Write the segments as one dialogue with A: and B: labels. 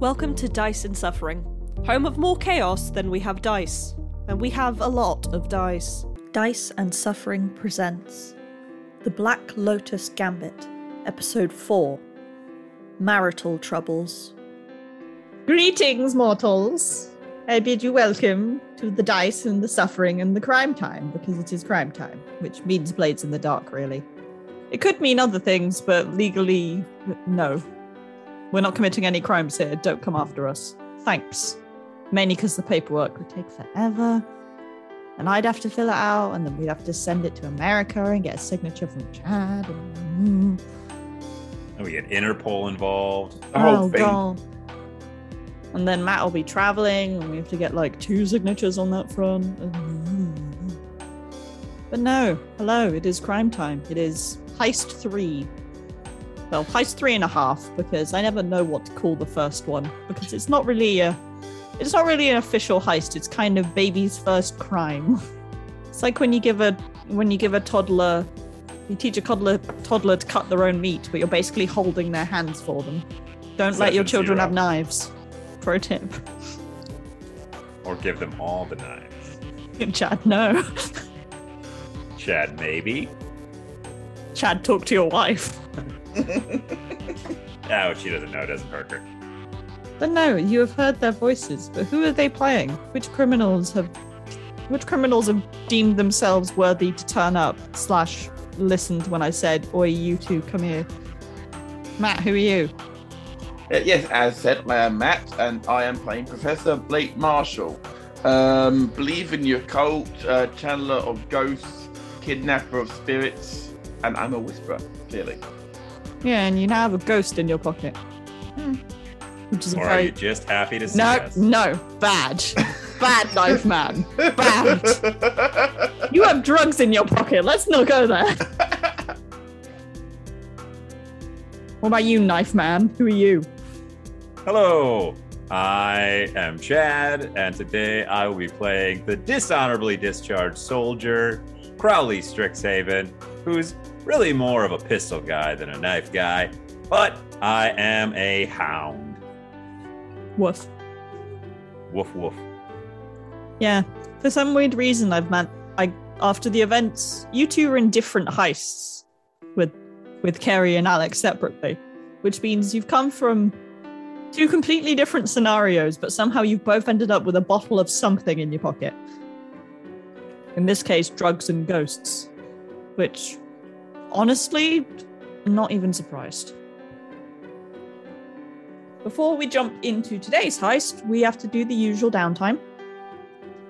A: Welcome to Dice and Suffering, home of more chaos than we have dice. And we have a lot of dice.
B: Dice and Suffering presents The Black Lotus Gambit, Episode 4 Marital Troubles.
C: Greetings, mortals. I bid you welcome to the dice and the suffering and the crime time, because it is crime time, which means blades in the dark, really. It could mean other things, but legally, no. We're not committing any crimes here. Don't come after us. Thanks. Mainly because the paperwork would take forever, and I'd have to fill it out, and then we'd have to send it to America and get a signature from Chad. And...
D: And we get Interpol involved.
E: The oh, whole
C: oh,
E: thing.
C: God. And then Matt will be traveling, and we have to get like two signatures on that front. But no, hello, it is crime time. It is heist three. Well, heist three and a half, because I never know what to call the first one, because it's not really a it's not really an official heist, it's kind of baby's first crime. It's like when you give a when you give a toddler you teach a toddler toddler to cut their own meat, but you're basically holding their hands for them. Don't let your children
D: zero.
C: have knives. Pro tip.
D: Or give them all the knives.
C: Chad, no.
D: Chad, maybe.
C: Chad, talk to your wife.
D: Ah, what she doesn't know doesn't hurt her.
C: But no, you have heard their voices. But who are they playing? Which criminals have which criminals have deemed themselves worthy to turn up slash listened when I said, Oi, you two, come here. Matt, who are you?
E: Uh, yes, as said, I am Matt, and I am playing Professor Blake Marshall. Um, believe in your cult, uh, channeler of ghosts, kidnapper of spirits, and I'm a whisperer, clearly.
C: Yeah, and you now have a ghost in your pocket. Hmm. Which is
D: Or are
C: very
D: you just happy to see
C: No,
D: us?
C: no, bad. bad knife man. Bad. You have drugs in your pocket. Let's not go there. What about you, knife man? Who are you?
D: Hello, I am Chad, and today I will be playing the dishonorably discharged soldier, Crowley Strixhaven, who's really more of a pistol guy than a knife guy, but I am a hound.
C: Woof.
D: Woof woof.
C: Yeah. For some weird reason, I've met. I after the events, you two were in different heists with with Kerry and Alex separately, which means you've come from two completely different scenarios, but somehow you've both ended up with a bottle of something in your pocket. In this case, drugs and ghosts, which honestly, not even surprised. Before we jump into today's heist, we have to do the usual downtime.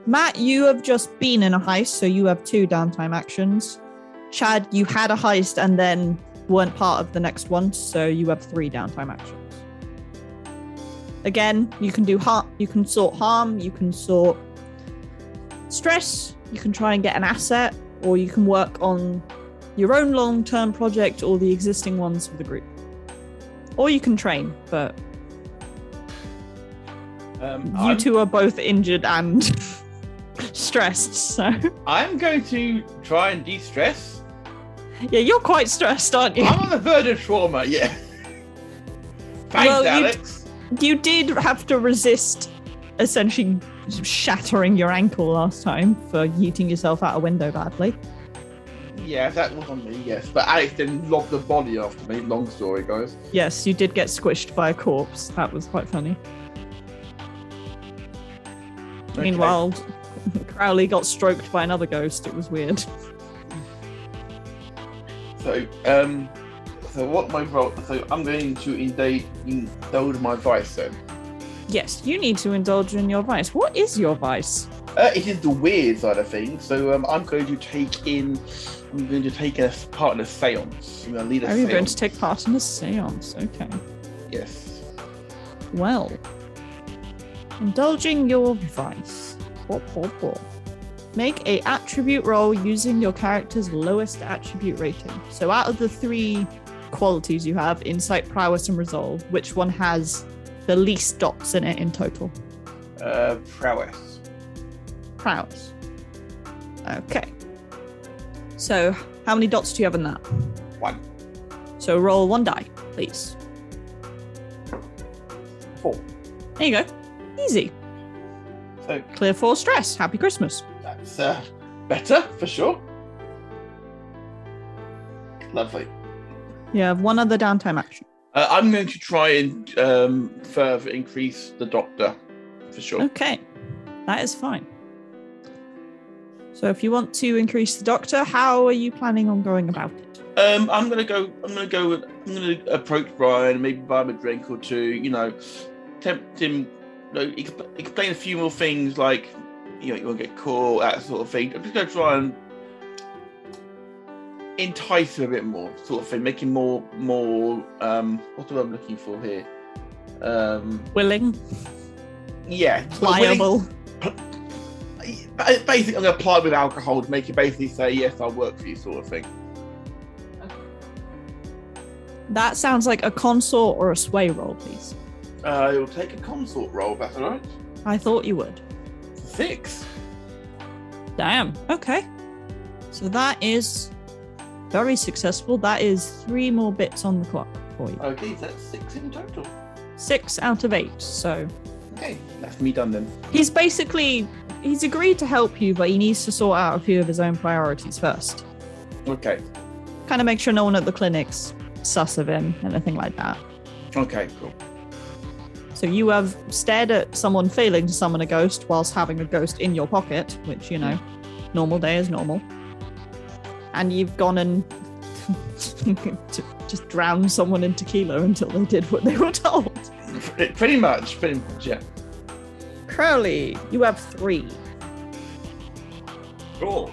C: Matt, you have just been in a heist, so you have two downtime actions. Chad, you had a heist and then weren't part of the next one, so you have three downtime actions. Again, you can do harm, you can sort harm, you can sort stress, you can try and get an asset, or you can work on your own long-term project or the existing ones for the group. Or you can train, but
E: Um,
C: you
E: I'm,
C: two are both injured and stressed, so
E: I'm going to try and de-stress.
C: yeah, you're quite stressed, aren't you?
E: I'm on the verge of trauma, yeah. Thanks,
C: Well, you-
E: Alex.
C: You did have to resist essentially shattering your ankle last time for yeeting yourself out a window badly.
E: Yeah, that was on me, yes. But Alex then lobbed the body after me. Long story, guys.
C: Yes, you did get squished by a corpse. That was quite funny.
E: Okay.
C: Meanwhile, Crowley got stroked by another ghost. It was weird.
E: So, um, so what my role? So I'm going to indulge, indulge my vice then.
C: Yes, you need to indulge in your vice. What is your vice?
E: Uh, it is the weird side of things. So um, I'm going to take in. I'm going to take a part in a séance. I'm going to lead a
C: Are you going to take part in a seance? Okay.
E: Yes.
C: Well, indulging your vice. Whoop, whoop, whoop. Make a attribute roll using your character's lowest attribute rating. So out of the three qualities you have, insight, prowess, and resolve, which one has the least dots in it in total?
E: Uh, prowess.
C: Prowess. Okay. So how many dots do you have in that?
E: One.
C: So roll one die, please.
E: Four.
C: There you go. Easy.
E: So
C: Clear for stress. Happy Christmas.
E: that's uh, better for sure. Lovely.
C: You have one other downtime action.
E: Uh, I'm going to try and um, further increase the doctor for sure.
C: Okay, that is fine. So, if you want to increase the doctor, how are you planning on going about it?
E: Um, I'm gonna go. I'm gonna go. With, I'm gonna approach Brian. Maybe buy him a drink or two. You know, tempt him. You know, explain a few more things like, you know, you won't get caught, that sort of thing. I'm just gonna try and entice him a bit more, sort of thing. Make him more, more. Um, what am I looking for here? Um,
C: Willing,
E: yeah,
C: pliable.
E: Ba- Basically, I'm gonna apply with alcohol to make you basically say, "Yes, I'll work for you," sort of thing.
C: That sounds like a consort or a sway roll, please.
E: Uh, it'll take a consort roll. That's all right.
C: I thought you would.
E: Six.
C: Damn. Okay. So that is very successful. That is three more bits on the clock for you.
E: Okay, that's six in total.
C: Six out of eight. So
E: Okay, that's me done then.
C: he's basically he's agreed to help you, but he needs to sort out a few of his own priorities first.
E: Okay,
C: Kind of make sure no one at the clinic's sus of him, anything like that.
E: okay, cool.
C: So you have stared at someone failing to summon a ghost whilst having a ghost in your pocket, which you know, normal day is normal. And you've gone and just drowned someone in tequila until they did what they were told.
E: Pretty, pretty much, pretty much, yeah.
C: Crowley, you have three.
D: Cool.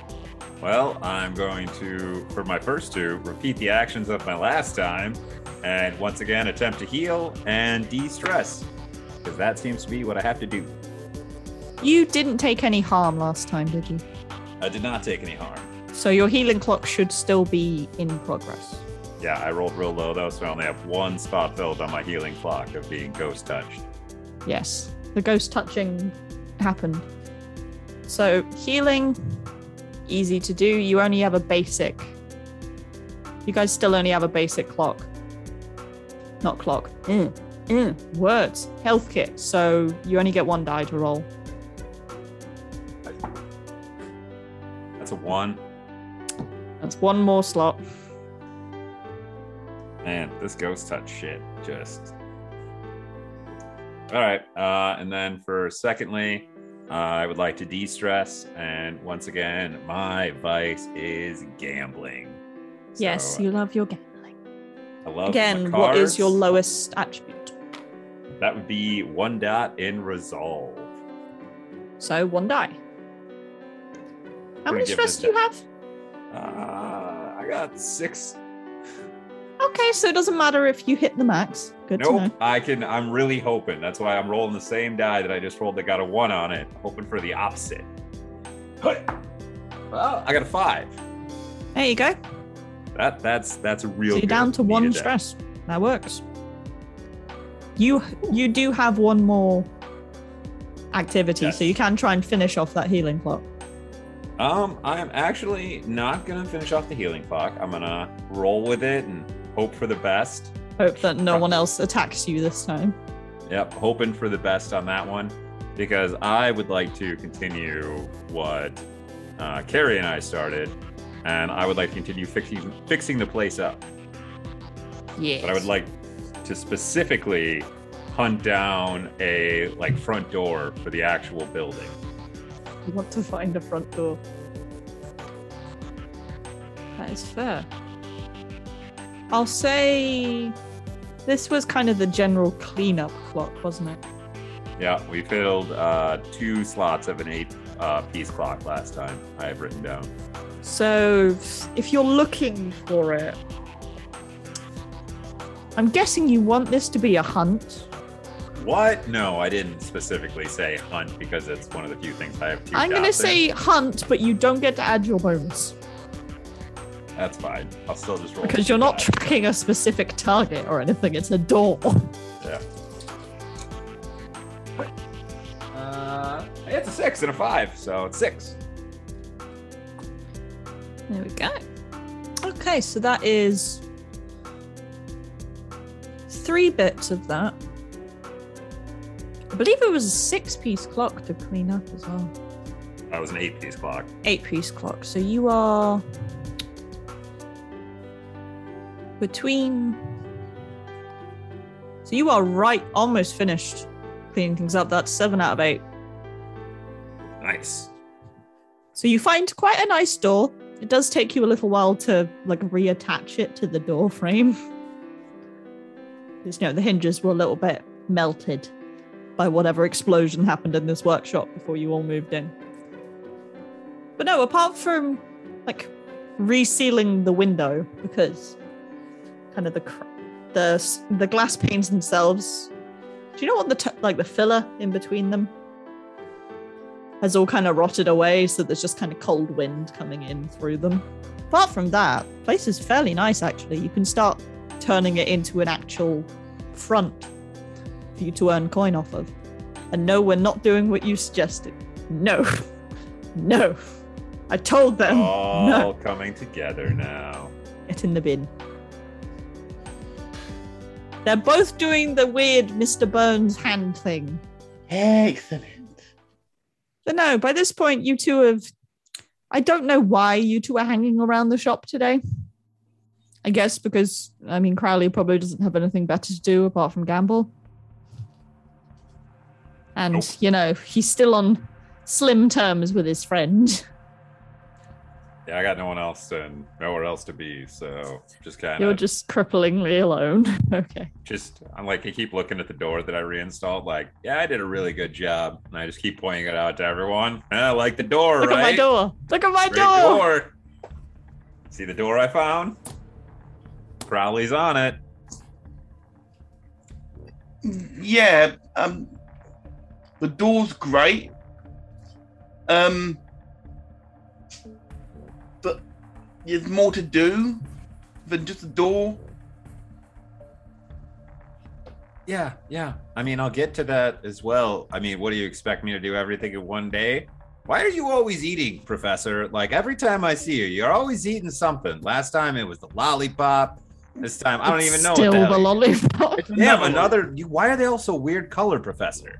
D: Well, I'm going to, for my first two, repeat the actions of my last time, and once again attempt to heal and de-stress, because that seems to be what I have to do.
C: You didn't take any harm last time, did you?
D: I did not take any harm.
C: So your healing clock should still be in progress.
D: Yeah, I rolled real low though, so I only have one spot filled on my healing clock of being ghost touched.
C: Yes, the ghost touching happened. So healing, easy to do. You only have a basic. You guys still only have a basic clock. Not clock. Mm, mm, words. Health kit. So you only get one die to roll.
D: That's a one.
C: That's one more slot.
D: Man, this ghost touch shit just. All right, uh, and then for secondly, uh, I would like to de-stress, and once again, my vice is gambling.
C: yes, you love your gambling.
D: I love
C: Again, what is your lowest attribute?
D: That would be one dot in resolve.
C: So one die. How many stress do you have?
D: Uh, I got six.
C: Okay, so it doesn't matter if you hit the max. Good.
D: Nope. I can. I'm really hoping. That's why I'm rolling the same die that I just rolled that got a one on it, hoping for the opposite. Well, I got a five.
C: There you go.
D: That that's that's a real.
C: So you're down to one
D: that.
C: stress. That works. You you do have one more activity,
D: Yes.
C: so you can try and finish off that healing clock.
D: Um, I'm actually not gonna finish off the healing clock. I'm gonna roll with it and hope for the best.
C: Hope that no one else attacks you this time.
D: Yep, hoping for the best on that one because I would like to continue what uh, Carrie and I started, and I would like to continue fixing fixing the place up.
C: Yeah.
D: But I would like to specifically hunt down a like front door for the actual building.
C: You want to find a front door. That is fair. I'll say this was kind of the general cleanup clock, wasn't it?
D: Yeah, we filled uh, two slots of an eight uh, piece clock last time. I have written down.
C: So, if you're looking for it, I'm guessing you want this to be a hunt.
D: What? No, I didn't specifically say hunt because it's one of the few things I have.
C: I'm going to say hunt, but you don't get to add your bonus
D: that's fine. I'll still just roll
C: because you're not tracking a specific target or anything. It's a door.
D: Yeah. Uh, it's a six and a five, so it's six.
C: There we go. Okay, so that is three bits of that. I believe it was a six-piece clock to clean up as well.
D: That was an eight piece clock.
C: Eight-piece clock. So you are between. So you are right, almost finished cleaning things up. That's seven out of eight.
D: Nice.
C: So you find quite a nice door. It does take you a little while to like reattach it to the door frame. Because you know the hinges were a little bit melted by whatever explosion happened in this workshop before you all moved in. But no, apart from like resealing the window because kind of the the the glass panes themselves. Do you know what the t- like the filler in between them? has all kind of rotted away, so there's just kind of cold wind coming in through them. Apart from that, place is fairly nice actually. You can start turning it into an actual front for you to earn coin off of. And no, we're not doing what you suggested. No. No. I told them.
D: All
C: No.
D: coming together now.
C: Get in the bin. They're both doing the weird Mr. Burns hand thing.
E: Excellent.
C: But no, by this point, you two have. I don't know why you two are hanging around the shop today. I guess because, I mean, Crowley probably doesn't have anything better to do apart from gamble. And,
D: Nope.
C: you know, he's still on slim terms with his friend.
D: Yeah, I got no one else and nowhere else to be, so just kind of.
C: You're just cripplingly alone. okay.
D: just I'm like I keep looking at the door that I reinstalled, like, yeah, I did a really good job. And I just keep pointing it out to everyone. I like the door,
C: Look
D: right?
C: at my door. Look at my door.
D: door. See the door I found? Crowley's on it.
E: Yeah, um, the door's great. Um, there's more to do than just a door.
D: Yeah, yeah. I mean, I'll get to that as well. I mean, what do you expect me to do everything in one day? Why are you always eating, Professor? Like every time I see you, you're always eating something. Last time it was the lollipop. This time I don't
C: It's
D: even know.
C: Still
D: what the, hell
C: the lollipop.
E: It's
D: Yeah, but another. You, why are they all so weird color, Professor?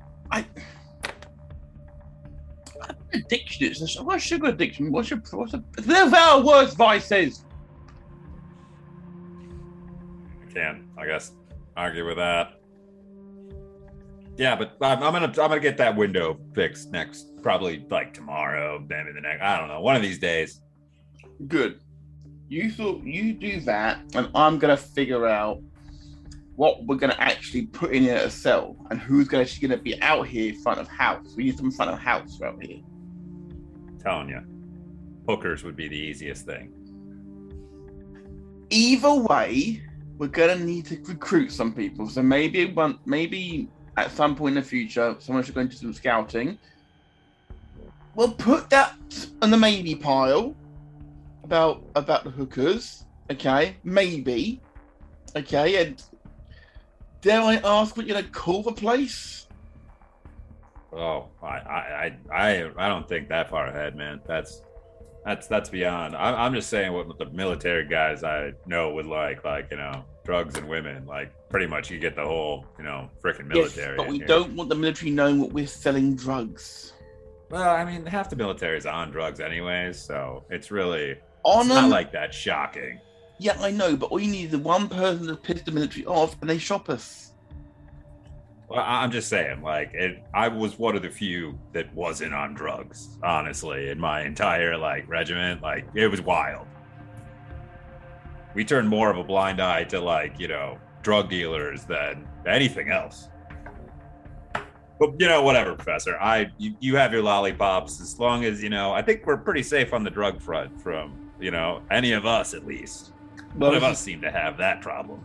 E: Addiction. is? a, what's sugar addiction? What's your what's a, there are worse vices.
D: I can't. I guess argue with that. Yeah, but I'm, I'm gonna I'm gonna get that window fixed next, probably like tomorrow, maybe the next. I don't know, one of these days.
E: Good. You thought you do that, and I'm gonna figure out what we're gonna actually put in a cell, and who's gonna actually gonna be out here in front of house. We need some front of house out here.
D: Telling you, hookers would be the easiest thing.
E: Either way, we're gonna need to recruit some people. So maybe one, maybe at some point in the future, someone should go into some scouting. We'll put that on the maybe pile about about the hookers. Okay, maybe. Okay, and dare I ask what you're gonna call the place?
D: Oh, I I I I, I don't think that far ahead, man. That's that's that's beyond. I'm I'm just saying what the military guys I know would like, like you know, drugs and women. Like pretty much, you get the whole you know freaking military.
E: Yes, but we
D: here.
E: don't want the military knowing what we're selling drugs.
D: Well, I mean, half the military is on drugs anyways, so it's really
E: On
D: it's not like that shocking.
E: yeah, I know, but all you need is one person to piss the military off, and they shop us.
D: Well, I- I'm just saying, like, it, I was one of the few that wasn't on drugs, honestly, in my entire like regiment. Like, it was wild. We turned more of a blind eye to like, you know, drug dealers than anything else. But you know, whatever, Professor. I you, you have your lollipops as long as you know. I think we're pretty safe on the drug front from you know any of us at least. None of us seem to have that problem.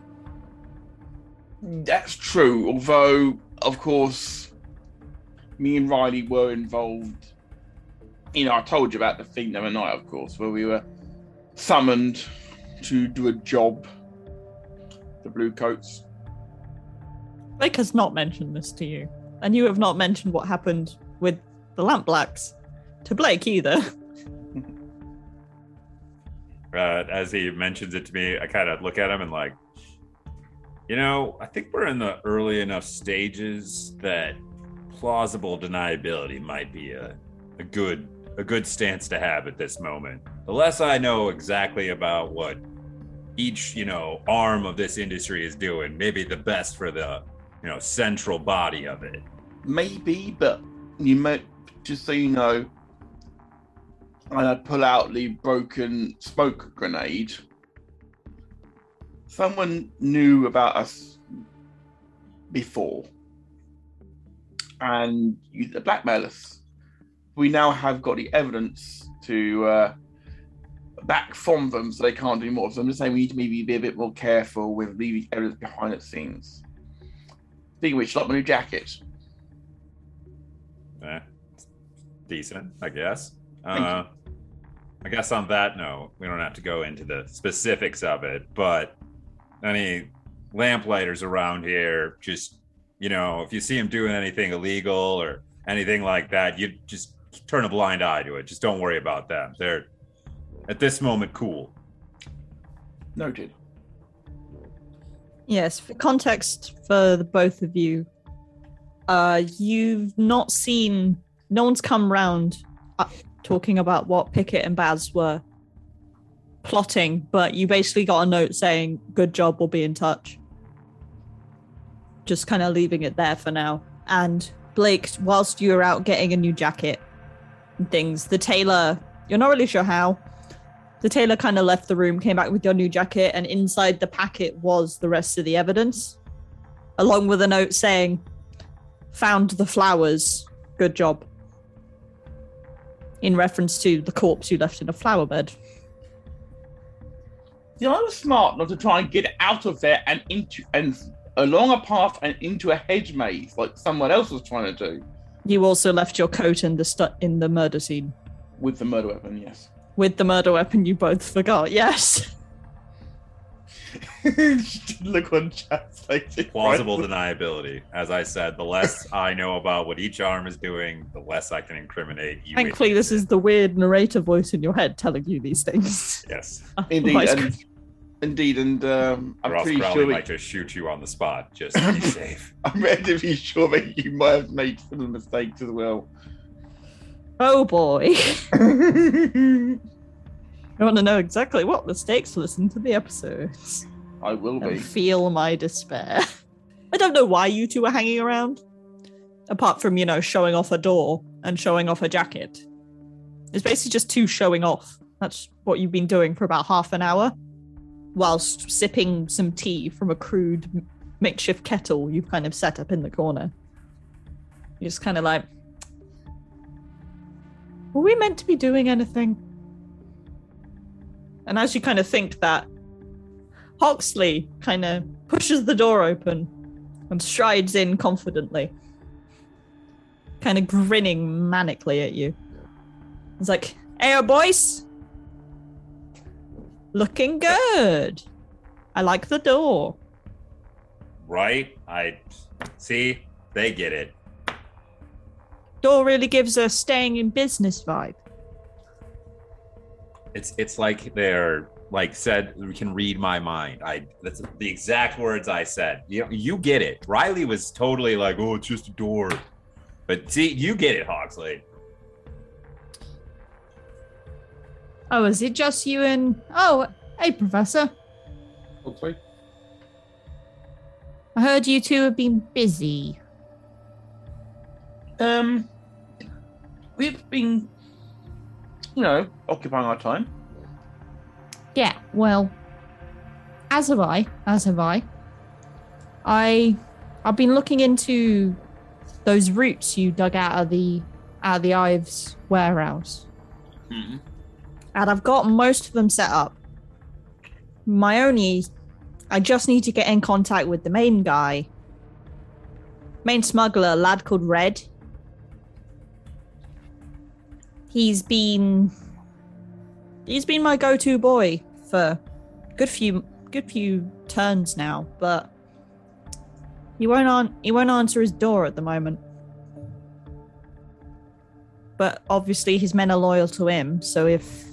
E: That's true. Although, of course, me and Riley were involved. You know, I told you about the thing the other night, of course, where we were summoned to do a job. The blue coats.
C: Blake has not mentioned this to you, and you have not mentioned what happened with the lamp blacks to Blake either.
D: uh, as he mentions it to me, I kind of look at him and like, you know, I think we're in the early enough stages that plausible deniability might be a, a good a good stance to have at this moment. The less I know exactly about what each, you know, arm of this industry is doing, maybe the best for the, you know, central body of it.
E: Maybe, but you might just so you know, I'd pull out the broken smoke grenade. Someone knew about us before, and to blackmail us. We now have got the evidence to uh, back from them, so they can't do more. So I'm just saying we need to maybe be a bit more careful with leaving evidence behind the scenes. Speaking of which, like my new jacket.
D: Eh, decent, I guess.
E: You.
D: Uh, I guess on that note, we don't have to go into the specifics of it, but any lamplighters around here, just you know, if you see them doing anything illegal or anything like that, you just turn a blind eye to it. Just don't worry about them. They're at this moment cool.
E: Noted.
C: Yes, for context for the both of you, uh, you've not seen, no one's come round uh, talking about what Pickett and Baz were plotting, but you basically got a note saying, Good job, we'll be in touch. Just kind of leaving it there for now. And Blake, whilst you were out getting a new jacket and things, the tailor, you're not really sure how, the tailor kind of left the room, came back with your new jacket, and inside the packet was the rest of the evidence, along with a note saying, Found the flowers. Good job. In reference to the corpse you left in a flower bed.
E: See, I was smart not to try and get out of there and into and along a path and into a hedge maze like someone else was trying to do
C: You also left your coat in the stu- in the murder scene.
E: with the murder weapon. Yes.
C: With the murder weapon you both forgot, yes.
E: Look on Chad's face.
D: Plausible deniability. As I said, the less I know about what each arm is doing, the less I can incriminate you.
C: Thankfully, this is the weird narrator voice in your head telling you these things.
D: yes.
E: Indeed, and, indeed, and um, I'm
D: Or else
E: pretty
D: Crowley
E: sure.
D: might just shoot you on the spot. Just to be safe.
E: I'm relatively sure that you might have made some mistakes as well.
C: oh boy. I want to know exactly what mistakes. Listen to the episodes.
E: I will be.
C: feel my despair. I don't know why you two are hanging around, apart from, you know, showing off a door and showing off a jacket. It's basically just two showing off. That's what you've been doing for about half an hour, whilst sipping some tea from a crude makeshift kettle you've kind of set up in the corner. You're just kind of like, were we meant to be doing anything? And as you kind of think that, Hoxley kind of pushes the door open and strides in confidently, kind of grinning manically at you. He's like, Hey, boys! Looking good. I like the door.
D: right? I see. They get it.
C: Door really gives a staying in business vibe.
D: It's it's like they're like said we can read my mind. I that's the exact words I said. You you get it. Riley was totally like, oh, it's just a door. But see, you get it, Hawksley.
C: Oh, is it just you and. Oh, hey, Professor.
E: Hopefully.
C: I heard you two have been busy.
E: Um, we've been, you know, occupying our time.
C: Yeah, well, as have I. As have I. I, I've been looking into those roots you dug out of the out of the Ives warehouse,
E: Hmm.
C: and I've got most of them set up. My only, I just need to get in contact with the main guy, main smuggler, a lad called Red. He's been he's been my go-to boy for good few good few turns now, but he won't on he won't answer his door at the moment. But obviously his men are loyal to him, so if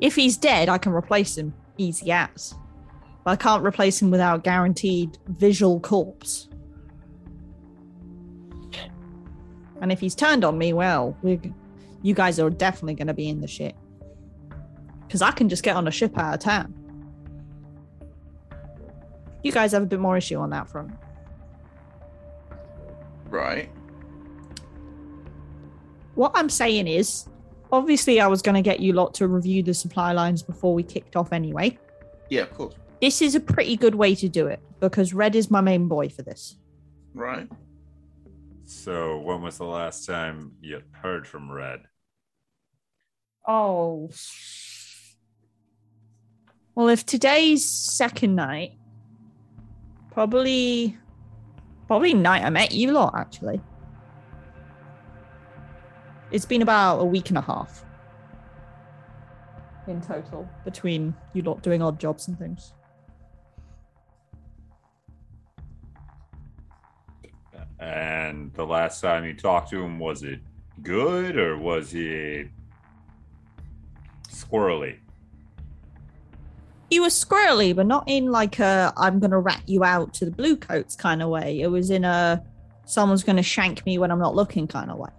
C: if he's dead, I can replace him easy as. But I can't replace him without guaranteed visual corpse. And if he's turned on me, well, we you guys are definitely going to be in the shit. Because I can just get on a ship out of town. You guys have a bit more issue on that front.
E: Right.
C: What I'm saying is, obviously, I was going to get you lot to review the supply lines before we kicked off anyway.
E: Yeah, of course.
C: This is a pretty good way to do it because Red is my main boy for this.
E: Right.
D: So, when was the last time you heard from Red?
C: Oh. Well, if today's second night, probably, probably night I met you lot, actually. It's been about a week and a half in total between you lot doing odd jobs and things.
D: And the last time you talked to him, was it good or was he squirrely?
C: He was squirrely, but not in like a I'm gonna rat you out to the blue coats kind of way. It was in a someone's gonna shank me when I'm not looking kind of way.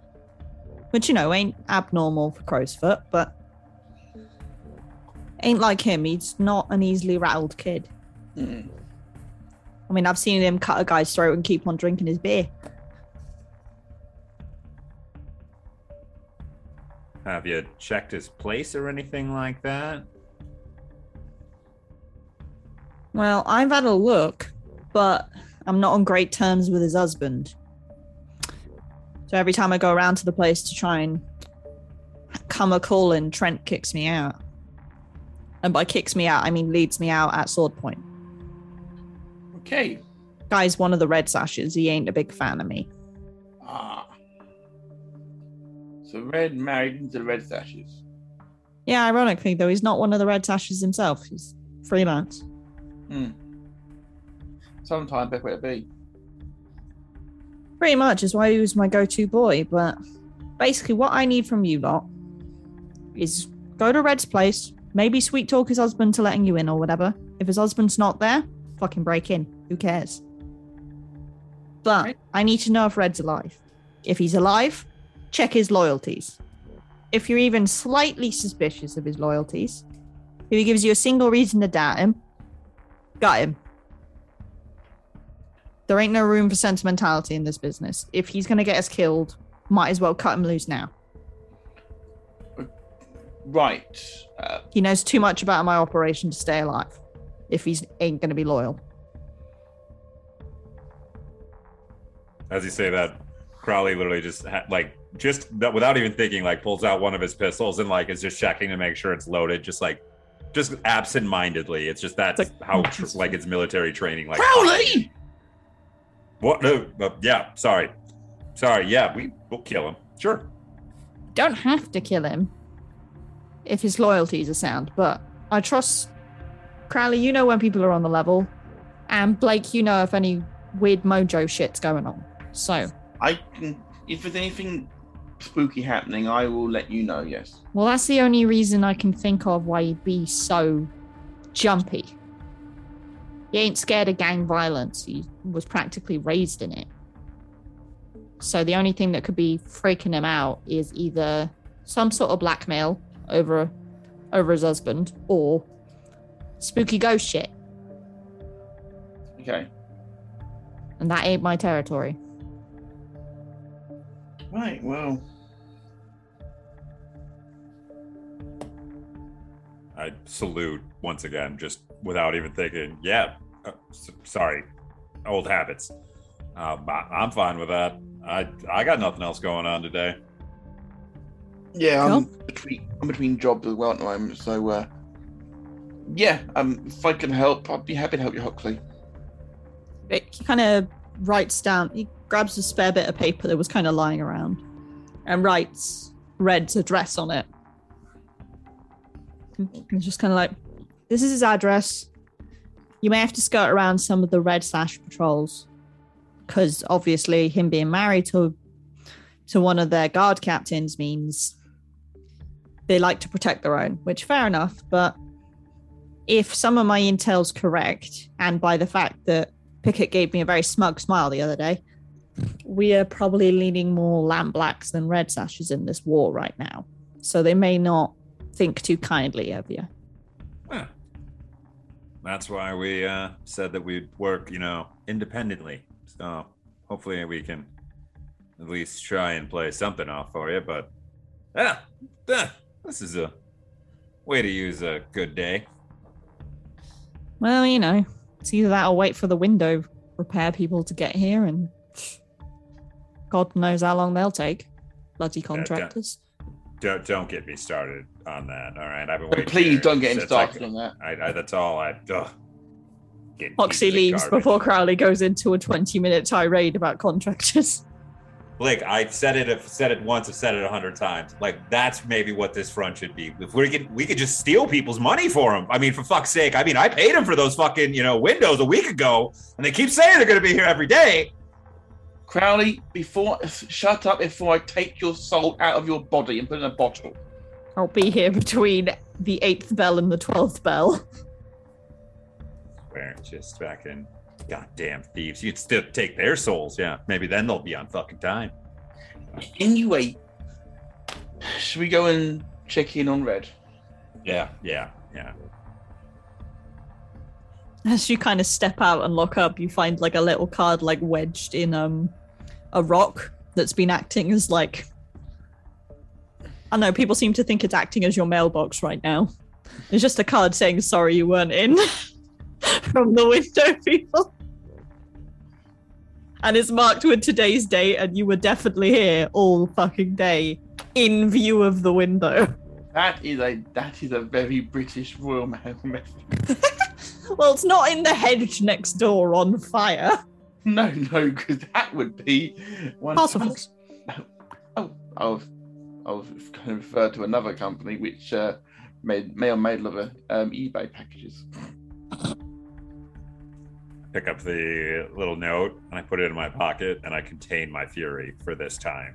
C: Which you know ain't abnormal for Crowsfoot, but ain't like him. He's not an easily rattled kid.
E: Hmm.
C: I mean, I've seen him cut a guy's throat and keep on drinking his beer.
D: Have you checked his place or anything like that?
C: Well, I've had a look, but I'm not on great terms with his husband. So every time I go around to the place to try and come a call in, Trent kicks me out. And by kicks me out, I mean leads me out at sword point.
E: Okay.
C: Guy's one of the red sashes. He ain't a big fan of me.
E: Ah. So Red married into the Red Sashes.
C: Yeah, ironically, though, he's not one of the red sashes himself. He's freelance.
E: Hmm. Sometimes better way to be.
C: Pretty much is why he was my go-to boy. But basically, what I need from you lot is go to Red's place, maybe sweet talk his husband to letting you in or whatever. If his husband's not there, fucking break in. Who cares? But
E: Right.
C: I need to know if Red's alive. If he's alive, check his loyalties. If you're even slightly suspicious of his loyalties, if he gives you a single reason to doubt him, got him. There ain't no room for sentimentality in this business. If he's going to get us killed, might as well cut him loose now.
E: Right. Uh,
C: He knows too much about my operation to stay alive. If he's ain't going to be loyal.
D: As you say that, Crowley literally just ha- like just that without even thinking, like pulls out one of his pistols and like is just checking to make sure it's loaded, just like just absent-mindedly. It's just that's
C: like-
D: how tr- like it's military training. Like
E: Crowley!
D: What? No. Uh, yeah. Sorry. Sorry. Yeah. We will kill him. Sure.
C: Don't have to kill him if his loyalties are sound, but I trust Crowley. You know when people are on the level, and Blake, you know if any weird mojo shit's going on. So,
E: I can. If there's anything spooky happening, I will let you know. Yes.
C: well, that's the only reason I can think of why he'd be so jumpy. He ain't scared of gang violence. He was practically raised in it. So the only thing that could be freaking him out is either some sort of blackmail over over his husband or spooky ghost shit.
E: Okay.
C: And that ain't my territory.
E: Right. Well.
D: I salute once again, just without even thinking. Yeah. Uh, s- sorry. Old habits. Uh, but I'm fine with that. I I got nothing else going on today.
E: Yeah, I'm
C: Cool.
E: between I'm between jobs as well at the moment, so uh, yeah, um, if I can help, I'd be happy to help you, Huxley.
C: He kind of writes down, he grabs a spare bit of paper that was kind of lying around and writes Red's address on it. He's just kind of like, this is his address. You may have to skirt around some of the Red Sash patrols because obviously him being married to to one of their guard captains means they like to protect their own, which fair enough. But if some of my intel's correct, and by the fact that Pickett gave me a very smug smile the other day. we are probably leaning more lamp blacks than red sashes in this war right now. So they may not think too kindly of you.
D: Huh. That's why we uh, said that we'd work, you know, independently. So hopefully we can at least try and play something off for you. But yeah, yeah, this is a way to use a good day.
C: Well, you know, it's either that or wait for the window repair people to get here, and God knows how long they'll take. Bloody contractors.
D: Don't don't get me started on that. All right, I've been waiting.
E: please
D: here
E: don't get him
D: since I-
E: started on that.
D: I, I, that's all I. Ugh. Getting
C: Foxy leaves
D: garbage.
C: before Crowley goes into a 20 minute tirade about contractors.
D: Blake, I've said it. I've said it once. I've said it a hundred times. Like that's maybe what this front should be. If we could, we could just steal people's money for them. I mean, for fuck's sake. I mean, I paid them for those fucking you know windows a week ago, and they keep saying they're going to be here every day.
E: Crowley, before shut up before I take your soul out of your body and put it in a bottle.
C: I'll be here between the eighth bell and the twelfth bell.
D: Where just fucking goddamn thieves. You'd still take their souls. Yeah, maybe then they'll be on fucking time.
E: Anyway, should we go and check in on Red?
D: Yeah, yeah, yeah.
C: As you kind of step out and look up, you find like a little card like wedged in um a rock that's been acting as like I know, people seem to think it's acting as your mailbox right now. It's just a card saying sorry you weren't in from the window people. And it's marked with today's date, and you were definitely here all fucking day in view of the window.
E: That is a that is a very British Royal Mail method.
C: Well, it's not in the hedge next door on fire.
E: No, no, because that would be one.
C: Parcelforce.
E: Oh, I was, I was going to refer to another company which uh, made mail may deliver um, eBay packages.
D: Pick up the little note and I put it in my pocket and I contain my fury for this time.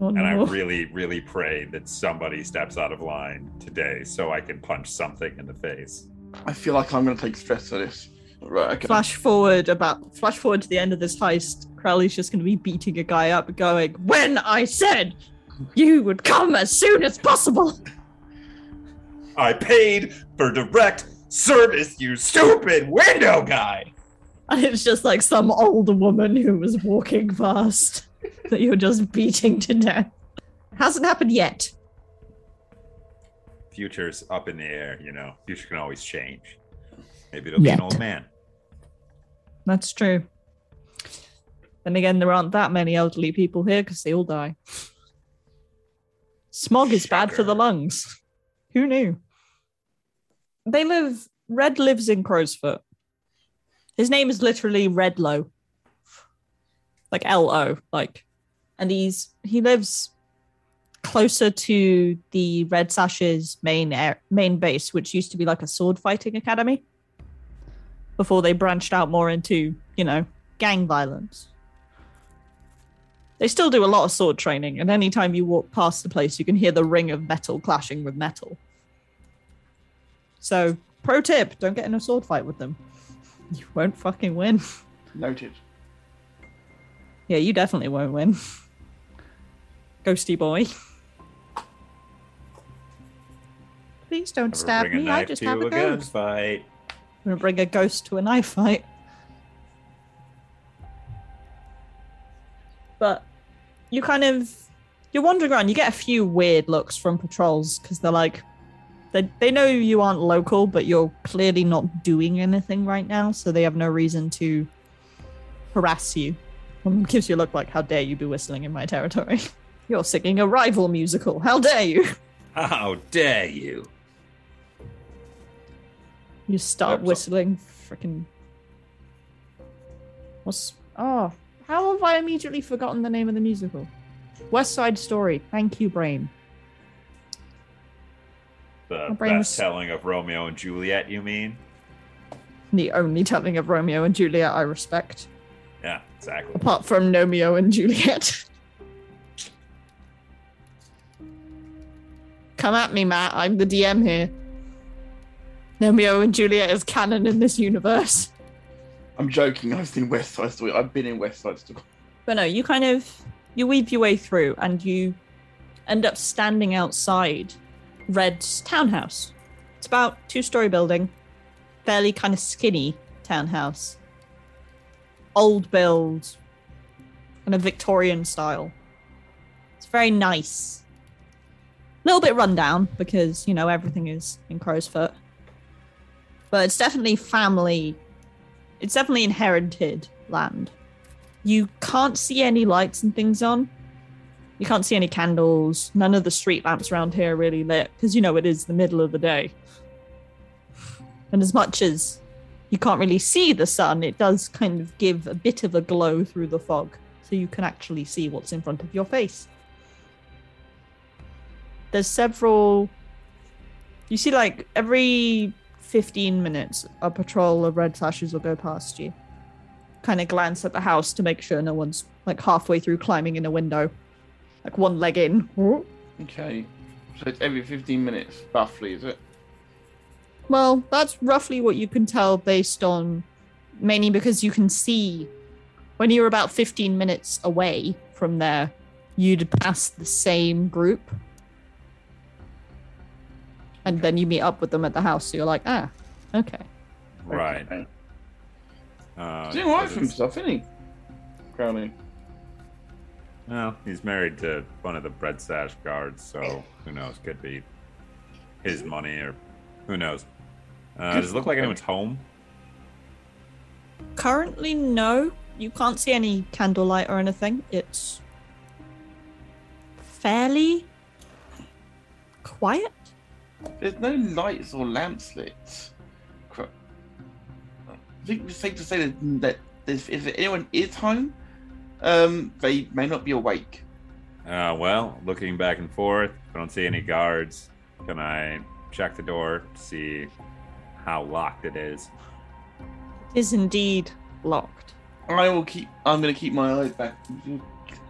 C: Oh,
D: And I really, really pray that somebody steps out of line today so I can punch something in the face.
E: I feel like I'm going to take stress for this. Right, okay.
C: flash forward about flash forward to the end of this heist. Crowley's just going to be beating a guy up, going, "When I said you would come as soon as possible."
D: I paid for direct service, you stupid window guy.
C: And it's just like some older woman who was walking past that you're just beating to death. Hasn't happened yet.
D: Future's up in the air, you know. Future can always change. Maybe it'll be an old man.
C: That's true. Then again, there aren't that many elderly people here because they all die. Smog is bad for the lungs. Who knew? They live. Red lives in Crowsfoot. His name is literally Red Lo, like L O, like, and he's he lives closer to the Red Sashes main air, main base, which used to be like a sword fighting academy before they branched out more into, you know, gang violence. They still do a lot of sword training, and anytime you walk past the place, you can hear the ring of metal clashing with metal. So, pro tip don't get in a sword fight with them. You won't fucking win.
E: Noted.
C: Yeah, you definitely won't win. Ghosty boy. Please don't
D: Ever
C: stab
D: bring a
C: me. I
D: knife
C: just
D: to
C: have a
D: a
C: ghost.
D: gunfight.
C: I'm gonna bring a ghost to a knife fight. But you kind of you're wandering around. You get a few weird looks from patrols because they're like they they know you aren't local, but you're clearly not doing anything right now, so they have no reason to harass you. One of them gives you a look like, "How dare you be whistling in my territory? You're singing a rival musical. How dare you?"
D: How dare you?
C: You start
D: so-
C: whistling, freaking. What's oh? How have I immediately forgotten the name of the musical? West Side Story. Thank you, brain.
D: The
C: brain
D: best
C: was-
D: telling of Romeo and Juliet, you mean?
C: The only telling of Romeo and Juliet I respect,
D: Yeah, exactly.
C: apart from Romeo and Juliet. Come at me, Matt. I'm the DM here. Romeo and Juliet is canon in this universe.
E: I'm joking. I've seen West Side Story. I've been in West Side Story.
C: But no, you kind of you weave your way through and you end up standing outside Red's townhouse. It's about two story building, fairly kind of skinny townhouse. Old build, kind of Victorian style. It's very nice. A little bit run down because, you know, everything is in crow's foot. But it's definitely family. It's definitely inherited land. You can't see any lights and things on. You can't see any candles. None of the street lamps around here are really lit because, you know, it is the middle of the day. And as much as you can't really see the sun, it does kind of give a bit of a glow through the fog so you can actually see what's in front of your face. There's several. You see, like, every 15 minutes, a patrol of red sashes will go past you. Kind of glance at the house to make sure no one's, like, halfway through climbing in a window. Like, one leg in.
E: Okay. So it's every 15 minutes, roughly, is it?
C: Well, that's roughly what you can tell based on mainly because you can see when you're about 15 minutes away from there, you'd pass the same group. And then you meet up with them at the house, so you're like, ah, okay.
D: Right.
E: Okay.
D: Uh,
E: He's doing all right
D: because
E: for himself, isn't he? Crowley.
D: Well, he's married to one of the Red Sash guards, so who knows? Could be his money or who knows. Uh, does it look like anyone's home?
C: Currently, no. You can't see any candlelight or anything. It's fairly quiet.
E: There's no lights or lamps lit. I think it's safe to say that, that if, if anyone is home, um, they may not be awake.
D: Uh, well, looking back and forth, I don't see any guards. Can I check the door to see how locked it is?
C: It is indeed locked.
E: I will keep. I'm going to keep my eyes back.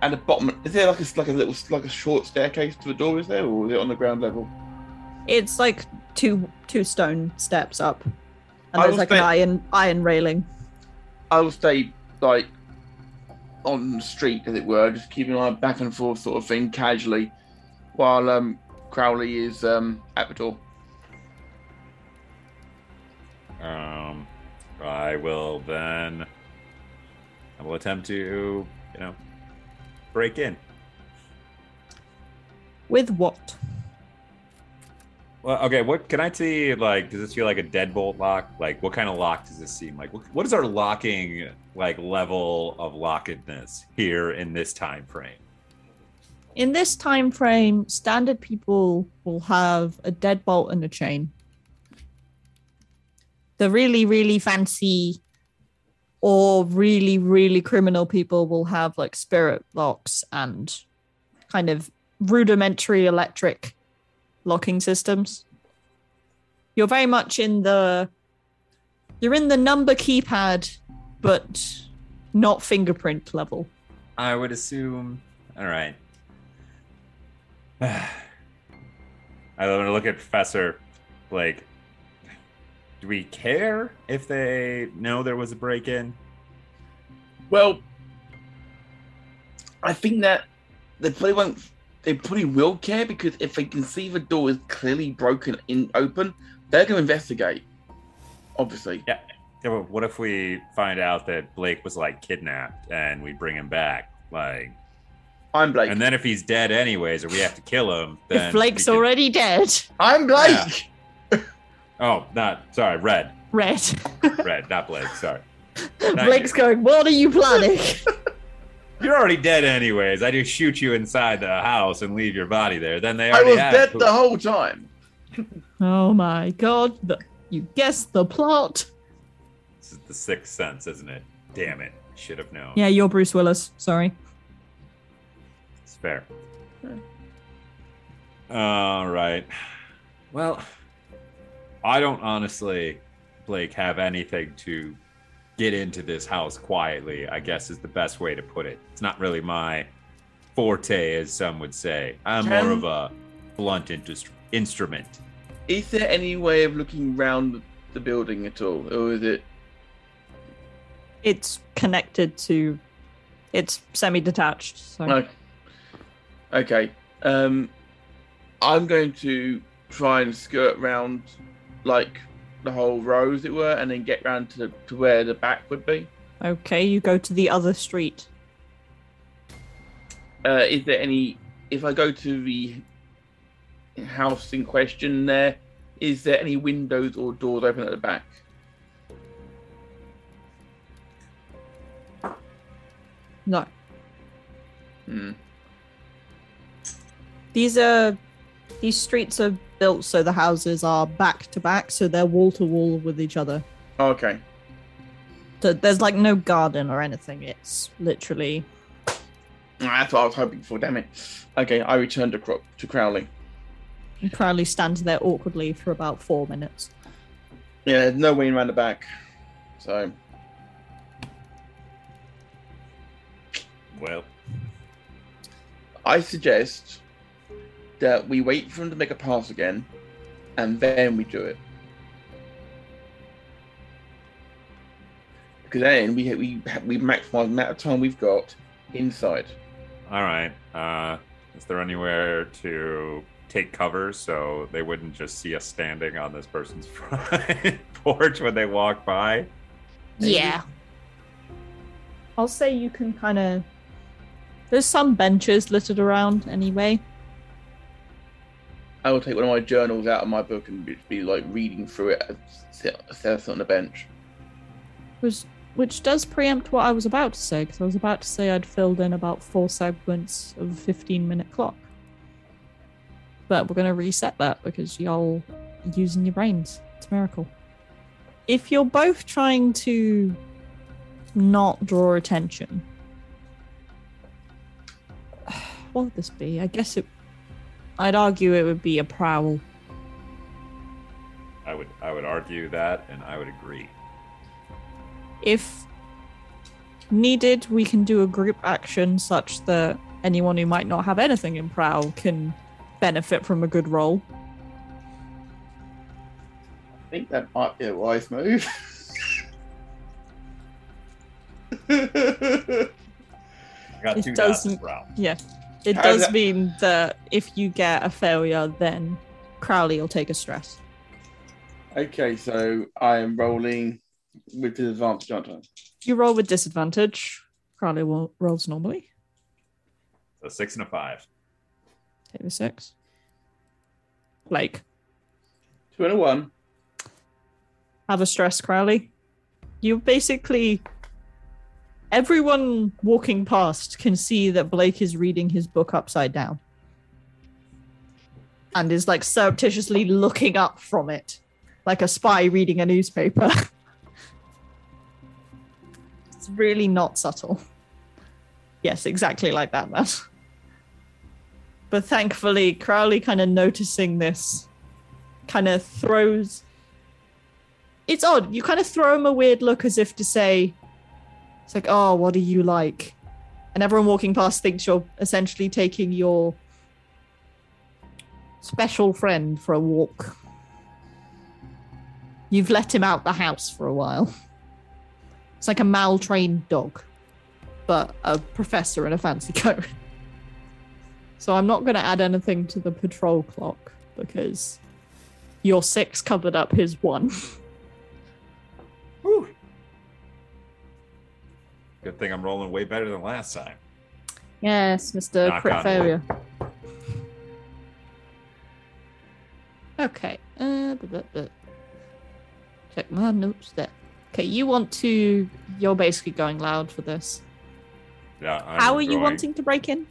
E: At the bottom, is there like a like a little like a short staircase to the door? Is there, or is it on the ground level?
C: It's like two two stone steps up, and
E: I
C: there's
E: was
C: like an iron iron railing.
E: I will stay like on the street, as it were, just keeping an eye back and forth, sort of thing, casually, while um, Crowley is um, at the door.
D: Um, I will then. I will attempt to, you know, break in.
C: With what?
D: Well, okay. What can I see? Like, does this feel like a deadbolt lock? Like, what kind of lock does this seem like? What, what is our locking like level of lockedness here in this time frame?
C: In this time frame, standard people will have a deadbolt and a chain. The really, really fancy or really, really criminal people will have like spirit locks and kind of rudimentary electric locking systems. You're very much in the you're in the number keypad, but not fingerprint level.
D: I would assume. All right. I want to look at Professor Like, Do we care if they know there was a break in?
E: Well, I think that they probably won't. They probably will care because if they can see the door is clearly broken in open, they're going to investigate. Obviously,
D: Yeah, Yeah, but what if we find out that Blake was like kidnapped and we bring him back? Like,
E: I'm Blake.
D: and then if he's dead anyways, or we have to kill him, then
C: if Blake's
D: can-
C: already dead,
E: I'm Blake.
D: Oh, not sorry, Red,
C: red.
D: Red, not Blake. Sorry, Not
C: Blake's
D: you.
C: going, What are you planning?
D: You're already dead anyways. I just shoot you inside the house and leave your body there. Then they
E: I
D: already
E: was
D: have
E: dead
D: who-
E: the whole time.
C: oh my god. The, you guessed the plot.
D: This is the sixth sense, isn't it? Damn it. Should have known.
C: Yeah, you're Bruce Willis. Sorry.
D: It's fair. All right. Well, I don't honestly, Blake, have anything to get into this house quietly, I guess is the best way to put it. It's not really my forte, as some would say. I'm
E: Can-
D: more of a blunt indus- instrument.
E: Is there any way of looking round the building at all, or is it?
C: It's connected to It's semi-detached. So
E: Okay. Okay. Um, I'm going to try and skirt round like the whole row, as it were, and then get round to, to where the back would be.
C: okay, you go to the other street.
E: Uh, is there any? If I go to the house in question, there is there any windows or doors open at the back?
C: No,
E: Hmm.
C: these are these streets are built so the houses are back to back, so they're wall to wall with each other.
E: Okay.
C: So there's like no garden or anything. It's literally
E: That's what I was hoping for. Damn it. Okay, I return to Cro- to Crowley.
C: Crowley stands there awkwardly for about four minutes.
E: Yeah, there's no way around the back. So
D: Well,
E: I suggest that we wait for him to make a pass again, and then we do it. Because then we we we maximize the amount of time we've got inside.
D: all right. Uh, is there anywhere to take cover so they wouldn't just see us standing on this person's front porch when they walk by?
C: Yeah. I'll say you can kind of. There's some benches littered around anyway.
E: I will take one of my journals out of my book and be, be like reading through it uh, and sit, sit on the bench.
C: Which, which does preempt what I was about to say, because I was about to say I'd filled in about four segments of a 15 minute clock. But we're going to reset that because y'all are using your brains. It's a miracle. If you're both trying to not draw attention, what would this be? I guess it. I'd argue it would be a prowl.
D: I would I would argue that, and I would agree.
C: if needed, we can do a group action such that anyone who might not have anything in prowl can benefit from a good roll.
E: I think that might be a wise move.
D: I got
C: It
D: two
C: doesn't-
D: dots this round.
C: Yeah. It does
E: that-
C: mean that if you get a failure, then Crowley will take a stress.
E: okay, so I am rolling with disadvantage, aren't I?
C: You roll with disadvantage, Crowley will, rolls normally.
D: A six and a five.
C: Take the six. Blake,
E: Two and a one.
C: have a stress, Crowley. You basically. Everyone walking past can see that Blake is reading his book upside down. And is like surreptitiously looking up from it, like a spy reading a newspaper. it's really not subtle. Yes, exactly like that, man. But thankfully, Crowley kind of noticing this kind of throws it's odd. You kind of throw him a weird look as if to say, it's like, oh, what do you like? And everyone walking past thinks you're essentially taking your special friend for a walk. You've let him out the house for a while. It's like a maltrained dog, but a professor in a fancy coat. So I'm not going to add anything to the patrol clock because your six covered up his one.
D: Whew. Good thing I'm rolling way better than last time.
C: Yes, Mr.
D: Knock
C: Crit Failure. Okay. Uh, blah, blah, blah. Check my notes there. Okay, you want to. You're basically going loud for this.
D: Yeah. I'm
C: How are you wanting to break in?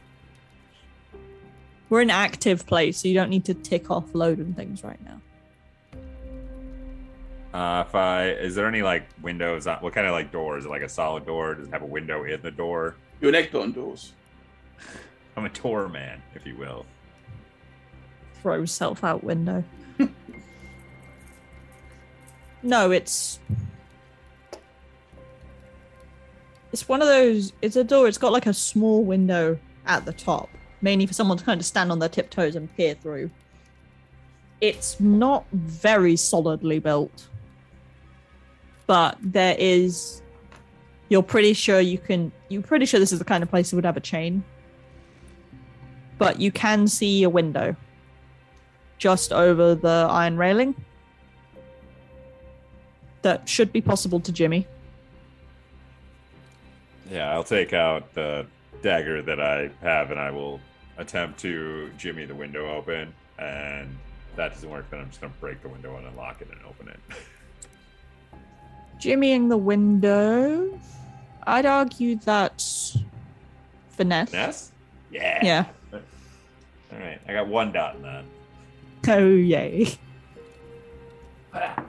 C: We're an active place, so you don't need to tick off load and things right now.
D: Uh, if I is there any like windows? On, what kind of like door is it? Like a solid door? Does it have a window in the door?
E: You're an expert on doors.
D: I'm a tour man, if you will.
C: Throw self out window. no, it's it's one of those. It's a door. It's got like a small window at the top, mainly for someone to kind of stand on their tiptoes and peer through. It's not very solidly built, but there is. You're pretty sure you can. You're pretty sure this is the kind of place that would have a chain. But you can see a window just over the iron railing. That should be possible to Jimmy.
D: Yeah, I'll take out the dagger that I have and I will attempt to jimmy the window open. And that doesn't work, then I'm just going to break the window and unlock it and open it.
C: Jimmying the window. I'd argue that's finesse.
D: Ness? Yeah.
C: Yeah.
D: All right. I got one dot in that.
C: Oh yay! Ah.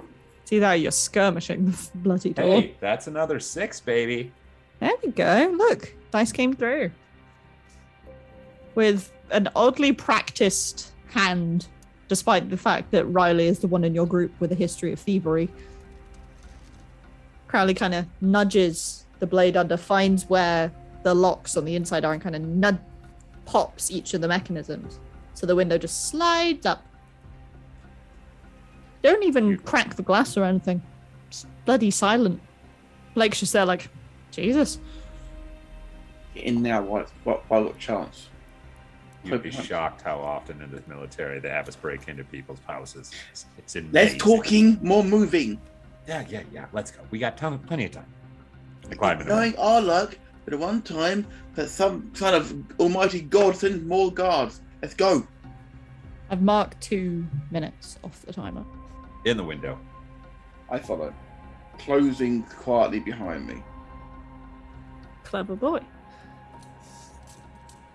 C: See that you're skirmishing the bloody door.
D: Hey, that's another six, baby.
C: There we go. Look, dice came through with an oddly practiced hand, despite the fact that Riley is the one in your group with a history of thievery. Crowley kind of nudges the blade under, finds where the locks on the inside are, and kind of nud- pops each of the mechanisms. So the window just slides up. Don't even crack the glass or anything. Just bloody silent. Blake's just there, like, Jesus.
E: Get in there while, while, while I've got a chance.
D: You'd be shocked how often in the military they have us break into people's houses. It's, it's amazing.
E: Less talking, more moving.
D: Yeah, yeah, yeah. Let's go. We got ton- plenty of time. I climb in the
E: Knowing our luck, but at one time that some kind of almighty god sent more guards. Let's go.
C: I've marked two minutes off the timer.
D: in the window.
E: I follow, closing quietly behind me.
C: Clever boy.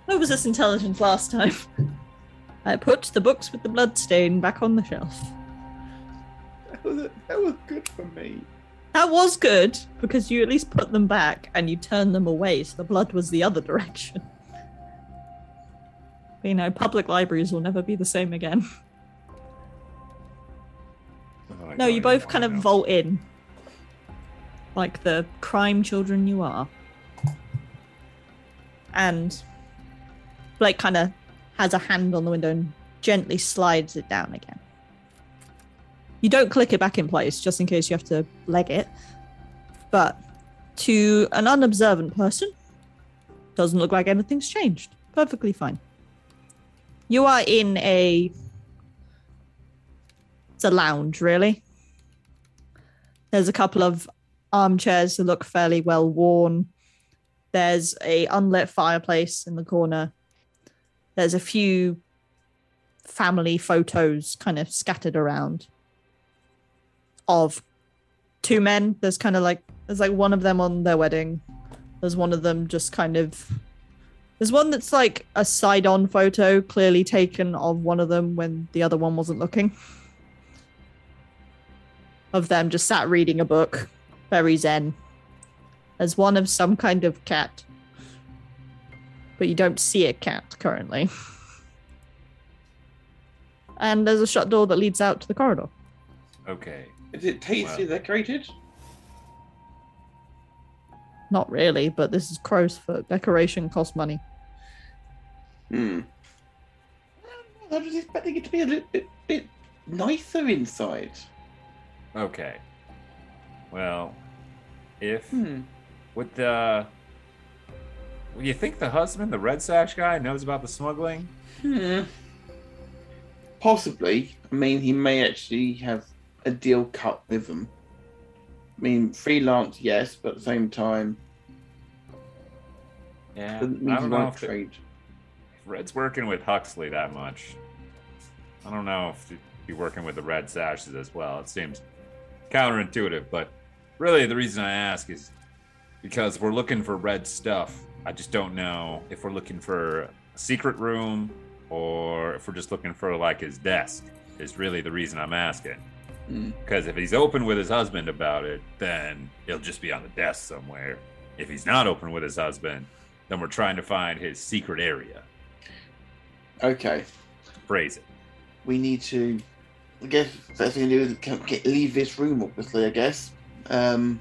C: Where was this intelligence last time? I put the books with the bloodstain back on the shelf.
E: That was, that was good for me.
C: That was good because you at least put them back and you turned them away, so the blood was the other direction. But, you know, public libraries will never be the same again.
D: Oh,
C: No, you both kind of vault in. Like the crime children you are. And Blake kind of has a hand on the window and gently slides it down again. You don't click it back in place just in case you have to leg it. But to an unobservant person, doesn't look like anything's changed. Perfectly fine. You are in a it's a lounge, really. There's a couple of armchairs that look fairly well worn. There's a unlit fireplace in the corner. There's a few family photos kind of scattered around of two men. There's kind of like there's like one of them on their wedding. There's one of them just kind of there's one that's like a side-on photo clearly taken of one of them when the other one wasn't looking of them just sat reading a book, very zen. There's one of some kind of cat, but you don't see a cat currently. And there's a shut door that leads out to the corridor.
D: Okay.
E: Is it tastefully decorated?
C: Not really, but this is crow's foot. Decoration costs money.
E: Hmm. I was expecting it to be a little bit, bit nicer inside.
D: Okay. Well, if
E: Hmm.
D: with the, well, you think the husband, the red sash guy, knows about the smuggling?
E: Hmm. Possibly. I mean, he may actually have a deal cut with them. I mean, freelance, yes, but at the same time,
D: Yeah. I don't know if,
E: trade.
D: if Red's working with Huxley that much. I don't know if he'd be working with the red sashes as well. It seems counterintuitive, but really the reason I ask is because we're looking for red stuff. I just don't know if we're looking for a secret room or if we're just looking for like his desk. Is really the reason I'm asking. Because if he's open with his husband about it, then it'll just be on the desk somewhere. If he's not open with his husband, then we're trying to find his secret area.
E: Okay.
D: Phrase it.
E: We need to. I guess first thing to do is get, get, leave this room, obviously, I guess. Um,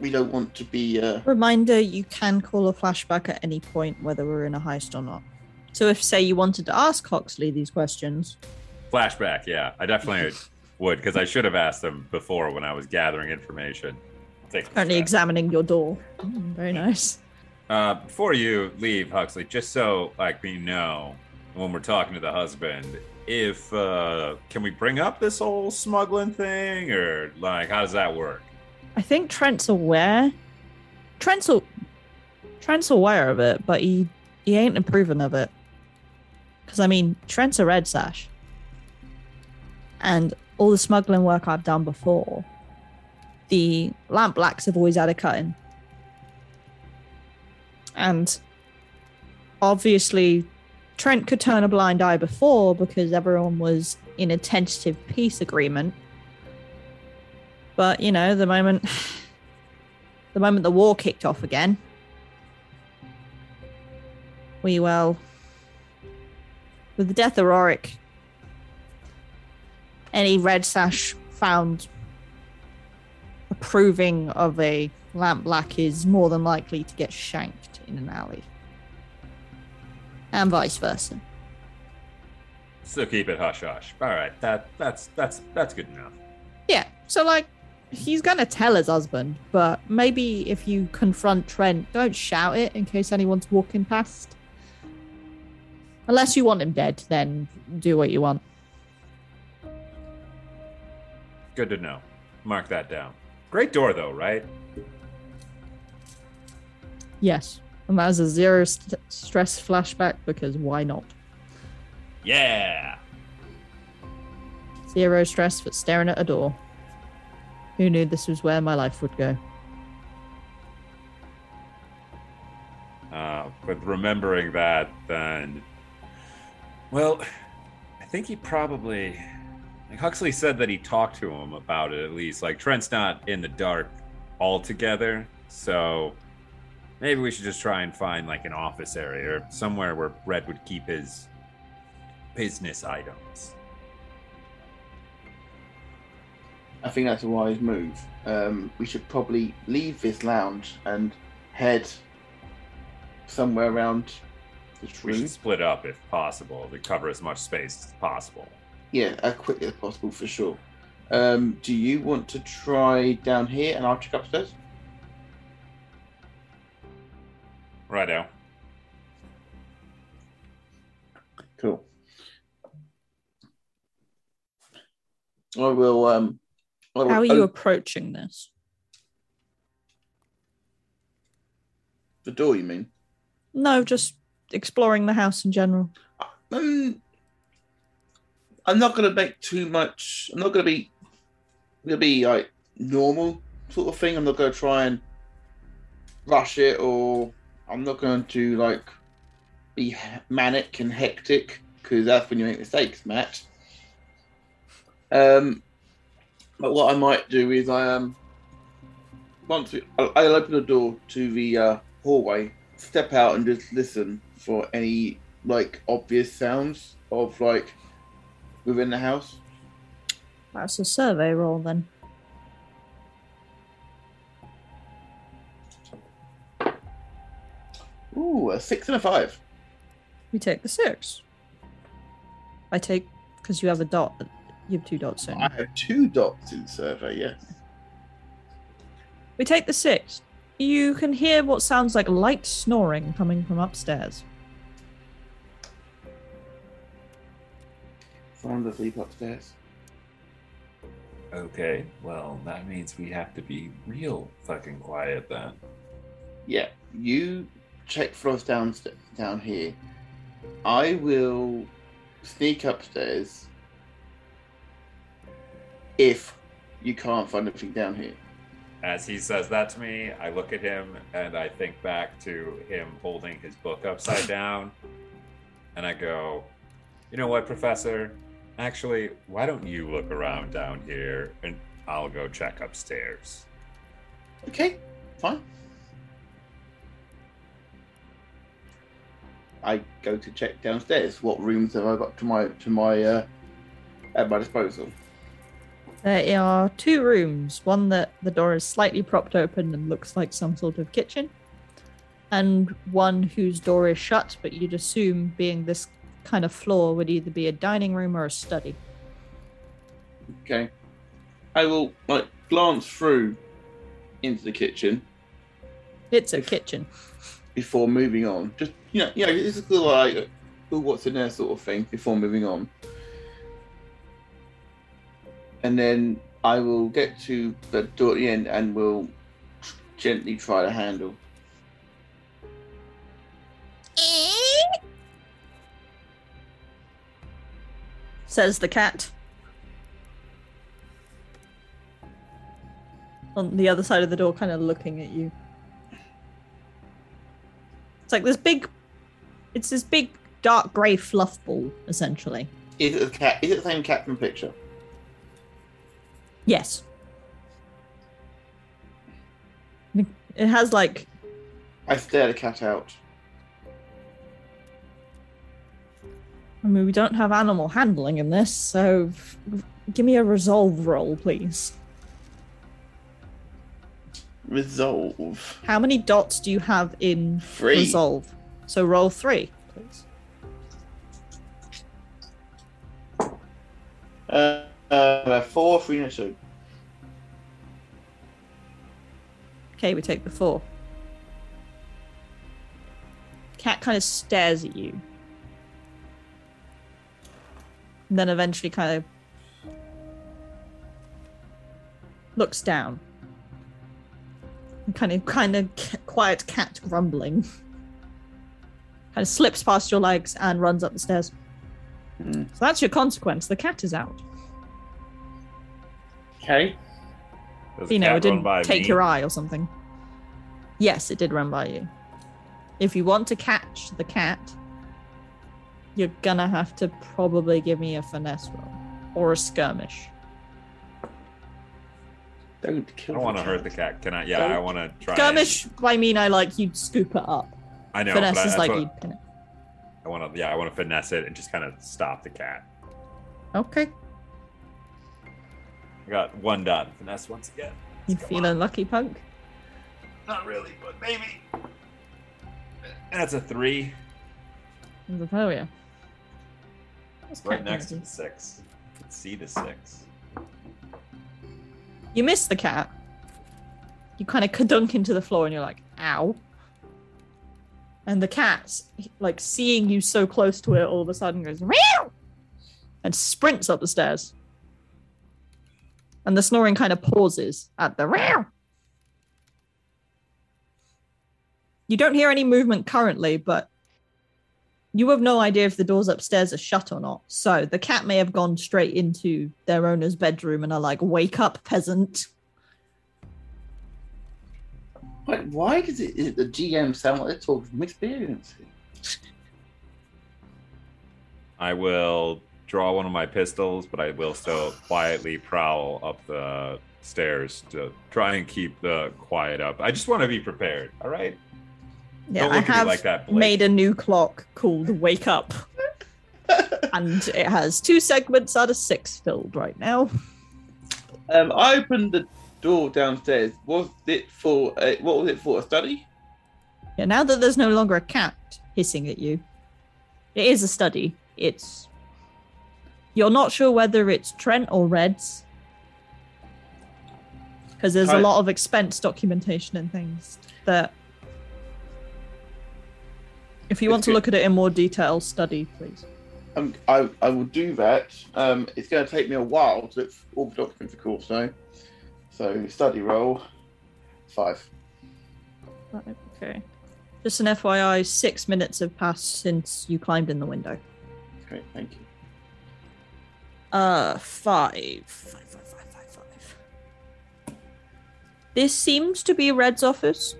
E: we don't want to be. Uh,
C: Reminder you can call a flashback at any point, whether we're in a heist or not. So, if, say, you wanted to ask Huxley these questions,
D: Flashback, yeah. I definitely would, because I should have asked them before when I was gathering information. Take
C: Currently examining your door. Mm, very nice.
D: Uh, before you leave, Huxley, just so like we know when we're talking to the husband, if uh, can we bring up this whole smuggling thing, or like how does that work?
C: I think Trent's aware. Trent's a, Trent's aware of it, but he he ain't approving of it. Because I mean, Trent's a red sash, and all the smuggling work I've done before, the lamp blacks have always had a cut in. and obviously, Trent could turn a blind eye before because everyone was in a tentative peace agreement. But you know, the moment the moment the war kicked off again, we well with the death of Rorik, any red sash found approving of a lamp black is more than likely to get shanked in an alley. And vice versa.
D: So keep it hush hush. All right, that that's that's that's good enough.
C: Yeah. So like he's gonna tell his husband, but maybe if you confront Trent, don't shout it in case anyone's walking past. Unless you want him dead, then do what you want.
D: Good to know. Mark that down. Great door though, right?
C: Yes. And that is a zero st- stress flashback because why not?
D: Yeah.
C: Zero stress for staring at a door. Who knew this was where my life would go?
D: Uh, but remembering that, then, well, I think he probably, like Huxley said that he talked to him about it at least. Like Trent's not in the dark altogether, so maybe we should just try and find like an office area or somewhere where Red would keep his business items.
E: I think that's a wise move. Um, we should probably leave this lounge and head somewhere around this
D: We should split up if possible to cover as much space as possible.
E: Yeah, as quickly as possible for sure. Um, do you want to try down here and I'll check upstairs?
D: Righto.
E: Cool. I will. Um, I will
C: How are you
E: open
C: approaching this?
E: the door? You mean?
C: No, just exploring the house in general.
E: Um, I'm not gonna make too much. I'm not gonna be. Gonna be like normal sort of thing. I'm not gonna try and rush it, or I'm not going to like be manic and hectic because that's when you make mistakes, Matt. Um, but what I might do is I um once we, I'll, I'll open the door to the uh, hallway, step out and just listen for any like obvious sounds of like within the house.
C: That's a survey roll then.
E: Ooh, a six and a five.
C: We take the six. I take because you have a dot. You have two dots in.
E: I have two dots in survey. Yes.
C: We take the six. You can hear what sounds like light snoring coming from upstairs.
E: Someone's asleep upstairs.
D: Okay, well, that means we have to be real fucking quiet then.
E: Yeah, you check floors down down here. I will sneak upstairs if you can't find anything down here.
D: As he says that to me, I look at him and I think back to him holding his book upside down. And I go, You know what, Professor? Actually, why don't you look around down here and I'll go check upstairs?
E: Okay, fine. I go to check downstairs. What rooms have I got to my to my uh, at my disposal?
C: There are two rooms. One that the door is slightly propped open and looks like some sort of kitchen, and one whose door is shut, but you'd assume, being this kind of floor, would either be a dining room or a study.
E: Okay, I will like glance through into the kitchen
C: It's a kitchen.
E: before moving on. Just you know, you know, this is little like, ooh, what's in there sort of thing before moving on. And then I will get to the door at the end and will gently try the handle.
C: Eh, Says the cat. On the other side of the door, kind of looking at you. It's like this big. It's this big dark grey fluff ball, essentially.
E: Is it the cat? Is it the same cat from the picture?
C: Yes. It has like
E: I stare the cat out.
C: I mean, we don't have animal handling in this, so f- give me a resolve roll, please.
E: Resolve.
C: How many dots do you have in
E: Three.
C: resolve? So roll three, please.
E: Uh, uh, four, three, and a two.
C: Okay, we take the four. Cat kind of stares at you. Then eventually kind of looks down. And kind of kind of quiet cat grumbling. kind of slips past your legs and runs up the stairs.
E: Hmm.
C: So that's your consequence. The cat is out.
E: Okay.
C: You know, it didn't take
D: me?
C: your eye or something. Yes, it did run by you. If you want to catch the cat, you're gonna have to probably give me a finesse roll or a skirmish.
E: Don't kill.
D: I don't want to hurt the cat. Can I? Yeah,
E: Don't-
D: I want to try.
C: Skirmish, I mean, I like you'd scoop it up.
D: I know.
C: finesse
D: but I,
C: is
D: that's
C: like
D: what-
C: you'd pin it.
D: I want to. Yeah, I want to finesse it and just kind of stop the cat.
C: Okay.
D: I got one dot. Finesse once again.
C: You
D: Come
C: feeling lucky, punk?
D: Not really, but maybe. That's a three.
C: It's a failure. What's
D: Right next to the six. See the six.
C: You miss the cat. You kind of kadunk into the floor and you're like, ow. And the cat, like seeing you so close to it, all of a sudden goes, meow, and sprints up the stairs. And the snoring kind of pauses at the meow. You don't hear any movement currently, but you have no idea if the doors upstairs are shut or not. So the cat may have gone straight into their owner's bedroom and are like, wake up, peasant.
E: Like, why does it, is it the GM sound like they're talking from experience?
D: I will draw one of my pistols, but I will still quietly prowl up the stairs to try and keep the quiet up. I just want to be prepared. All right.
C: Yeah, I
D: look at me
C: have
D: like that,
C: made a new clock called Wake Up. and it has two segments out of six filled right now.
E: Um, I opened the door downstairs. Was it for a, what was it for? A study?
C: Yeah, now that there's no longer a cat hissing at you, it is a study. It's. You're not sure whether it's Trent or Reds. Because there's a
E: I-
C: lot of expense documentation and things that. If you want to look at it in more detail, study, please.
E: Um, I I will do that. Um, it's going to take me a while to look all the documents, of course. So, so study roll five.
C: Okay. Just an FYI, six minutes have passed since you climbed in the window.
E: Great, thank you.
C: Uh, five. Five, five, five, five, five. This seems to be Red's office.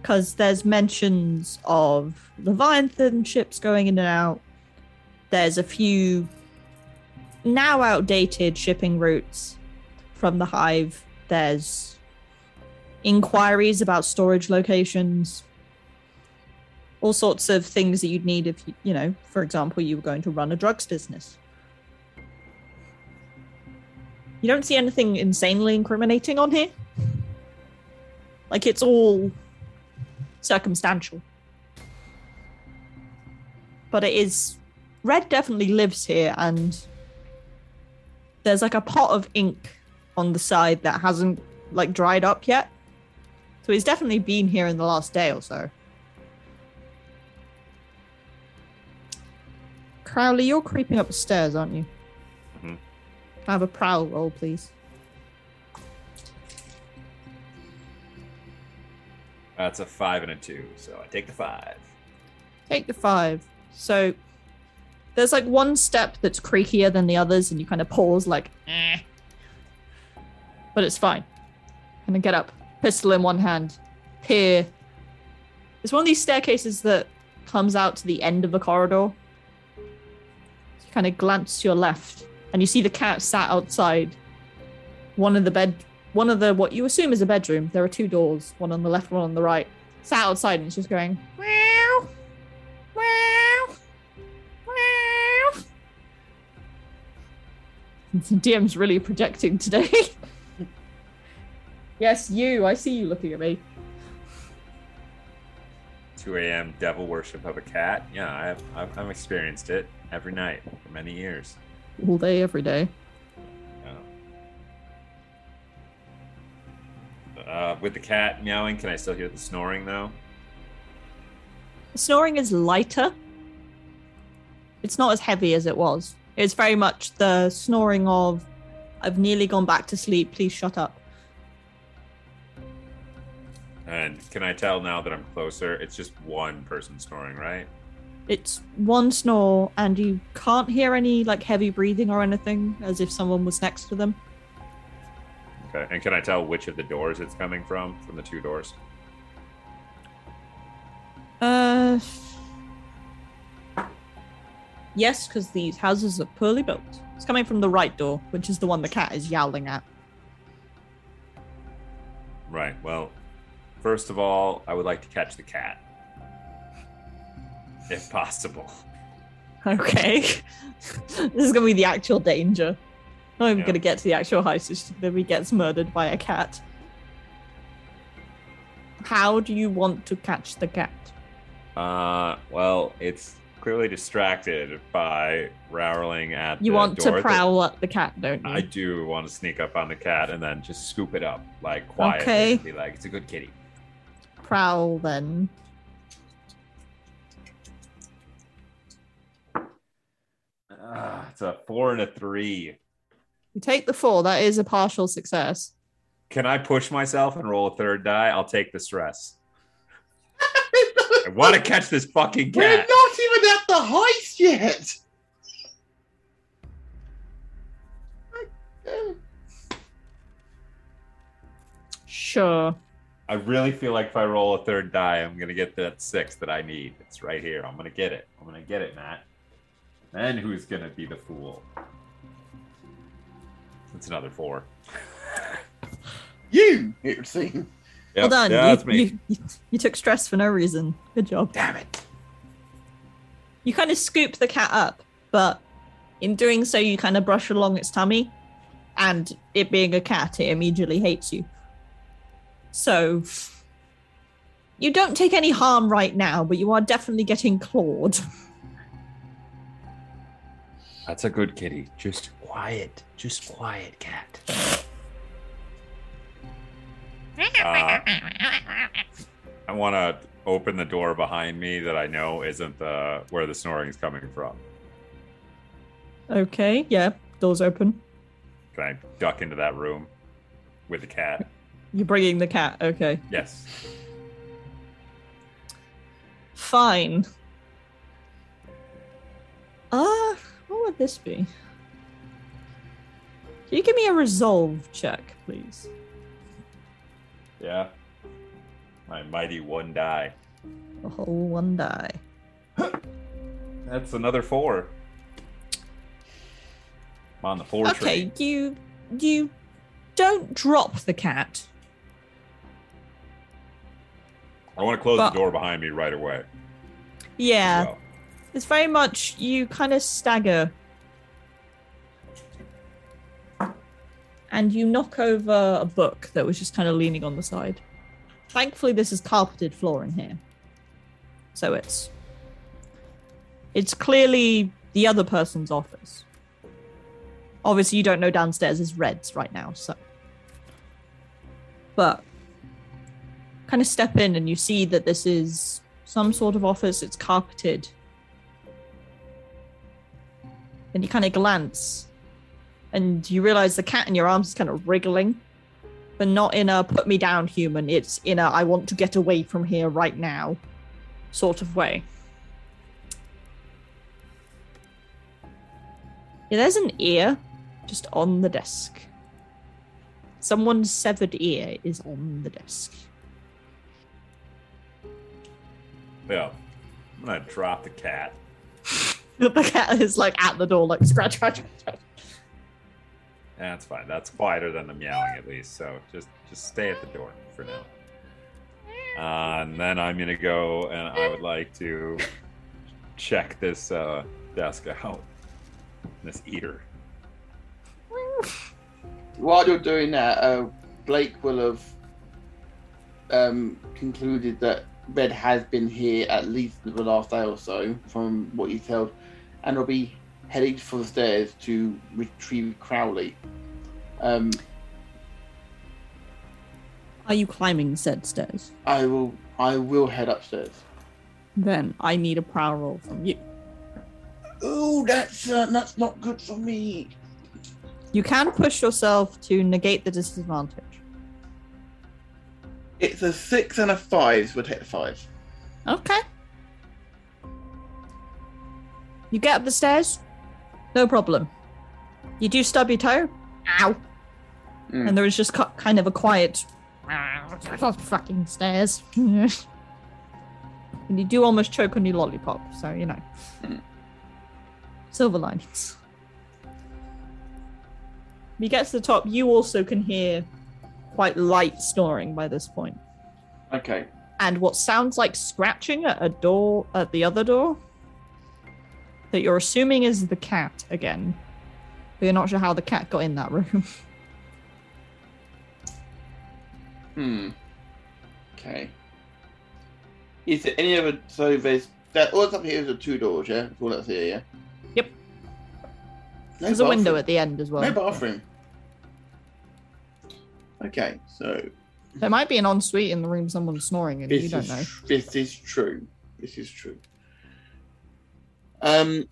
C: Because there's mentions of Leviathan ships going in and out. There's a few now outdated shipping routes from the Hive. There's inquiries about storage locations. All sorts of things that you'd need if, you, you know, for example, you were going to run a drugs business. You don't see anything insanely incriminating on here. Like it's all circumstantial. But it is Red definitely lives here and there's like a pot of ink on the side that hasn't like dried up yet. So he's definitely been here in the last day or so. Crowley, you're creeping up the stairs, aren't you?
D: Mhm.
C: I have a prowl roll, please?
D: That's a five and a two, so I take the five.
C: Take the five. So there's like one step that's creakier than the others, and you kind of pause, like, eh. But it's fine. And then get up, pistol in one hand, peer. It's one of these staircases that comes out to the end of the corridor. You kind of glance to your left, and you see the cat sat outside one of the bed, one of the what you assume is a bedroom. There are two doors, one on the left, one on the right. Sat outside, and it's just going. Meow. Meow. Meow. DM's really projecting today. yes, you. I see you looking at me.
D: 2 a.m. devil worship of a cat. Yeah, I've, I've, I've experienced it every night for many years.
C: All day, every day.
D: Uh, with the cat meowing, can I still hear the snoring though?
C: Snoring is lighter. It's not as heavy as it was. It's very much the snoring of, I've nearly gone back to sleep, please shut up.
D: And can I tell now that I'm closer? It's just one person snoring, right?
C: It's one snore, and you can't hear any like heavy breathing or anything, as if someone was next to them.
D: Okay. And can I tell which of the doors it's coming from? From the two doors?
C: Uh. Yes, because these houses are poorly built. It's coming from the right door, which is the one the cat is yowling at.
D: Right. Well, first of all, I would like to catch the cat. If possible.
C: Okay. this is gonna be the actual danger. Not even
D: Yeah.
C: gonna get to the actual heist, it's that he gets murdered by a cat. How do you want to catch the cat?
D: Uh, well, it's clearly distracted by rowling at the.
C: You
D: want
C: to
D: that-
C: prowl at the cat, don't you?
D: I do want to sneak up on the cat and then just scoop it up, like quietly,
C: Okay.
D: be like, "It's a good kitty."
C: Prowl then.
D: Ah, it's a four and a three.
C: You take the four, that is a partial success.
D: Can I push myself and roll a third die? I'll take the stress. I want to catch this fucking
E: game.
D: We're
E: not even at the heist yet.
C: Sure.
D: I really feel like if I roll a third die, I'm gonna get that six that I need. It's right here. I'm gonna get it. I'm gonna get it, Matt. Then who's gonna be the fool? It's another four.
E: You, it would seem.
C: well done.
D: Yeah,
C: you,
D: that's me.
C: You, you, you took stress for no reason. Good job.
D: Damn it.
C: You kind of scoop the cat up, but in doing so, you kind of brush along its tummy, and it being a cat, it immediately hates you. So, you don't take any harm right now, but you are definitely getting clawed.
D: That's a good kitty. Just quiet. Just quiet, cat. Uh, I want to open the door behind me that I know isn't the where the snoring is coming from.
C: Okay, yeah, doors open.
D: Can I duck into that room with the cat?
C: You're bringing the cat. Okay,
D: Yes.
C: fine. Uh, what would this be? Can you give me a resolve check, please?
D: Yeah. My mighty one die.
C: A whole one die.
D: That's another four. I'm on the four
C: Okay, you you don't drop the cat.
D: I want to close
C: But-
D: the door behind me right away.
C: Yeah,
D: well.
C: It's very much you kind of stagger. And you knock over a book that was just kind of leaning on the side. Thankfully, this is carpeted floor in here. So it's. It's clearly the other person's office. Obviously, you don't know downstairs is Red's right now, so. but kind of step in and you see that this is some sort of office. It's carpeted. And you kind of glance and you realize the cat in your arms is kind of wriggling, but not in a put me down human. It's in a I want to get away from here right now sort of way. Yeah, there's an ear just on the desk. Someone's severed ear is on the desk.
D: Yeah. I'm gonna drop the cat.
C: The cat is like at the door, like scratch, scratch, scratch.
D: That's fine. That's quieter than the meowing at least. So just just stay at the door for now. Uh, and then I'm gonna go and I would like to check this uh, desk out. This eater.
E: While you're doing that, uh, Blake will have um, concluded that Red has been here at least the last day or so, from what he's told, and will be heading for the stairs to retrieve Crowley. Um,
C: Are you climbing said stairs?
E: I will. I will head upstairs.
C: Then I need a prowl roll from you.
E: Oh, that's uh, that's not good for me.
C: You can push yourself to negate the disadvantage.
E: It's a six and a five. So we'll take the five.
C: Okay. You get up the stairs, no problem. You do stub your toe, ow,
E: Mm.
C: and there is just cu- kind of a quiet fucking stairs. and you do almost choke on your lollipop, so you know.
E: Mm.
C: Silver linings. You get to the top, you also can hear quite light snoring by this point.
E: Okay.
C: and what sounds like scratching at a door at the other door that you're assuming is the cat again but you're not sure how the cat got in that room
E: Hmm. Okay. Is there any other? So there's that. All that's up here is the two doors. Yeah, that's all that's here. Yeah.
C: Yep.
E: No
C: there's a window at the end as well
E: No bathroom. Okay, so
C: there might be an ensuite in the room someone's snoring in
E: this
C: you don't
E: is
C: know
E: this is true. This is true. Um,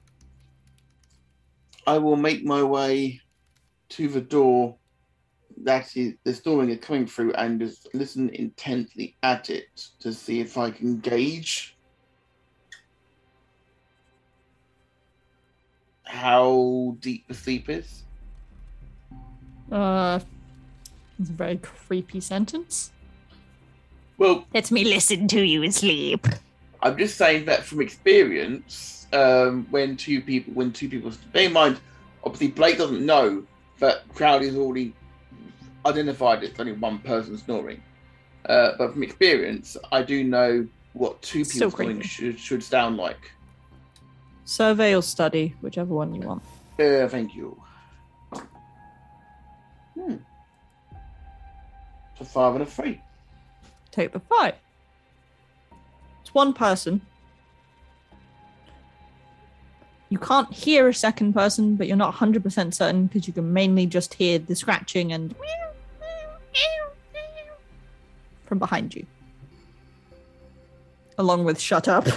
E: I will make my way to the door that is the snoring is coming through and just listen intently at it to see if I can gauge how deep the sleep is.
C: uh it's a very creepy sentence
E: Well,
C: let me listen to you asleep
E: I'm just saying that from experience, um, when two people, when two people, bear in mind, obviously Blake doesn't know that Crowley's already identified it's only one person snoring. Uh, but from experience, I do know what two people snoring should, should sound like.
C: survey or study whichever one you want
E: Uh, thank you. Hmm. So five and a three.
C: take the five it's one person you can't hear a second person but you're not 100% certain because you can mainly just hear the scratching and from behind you along with shut up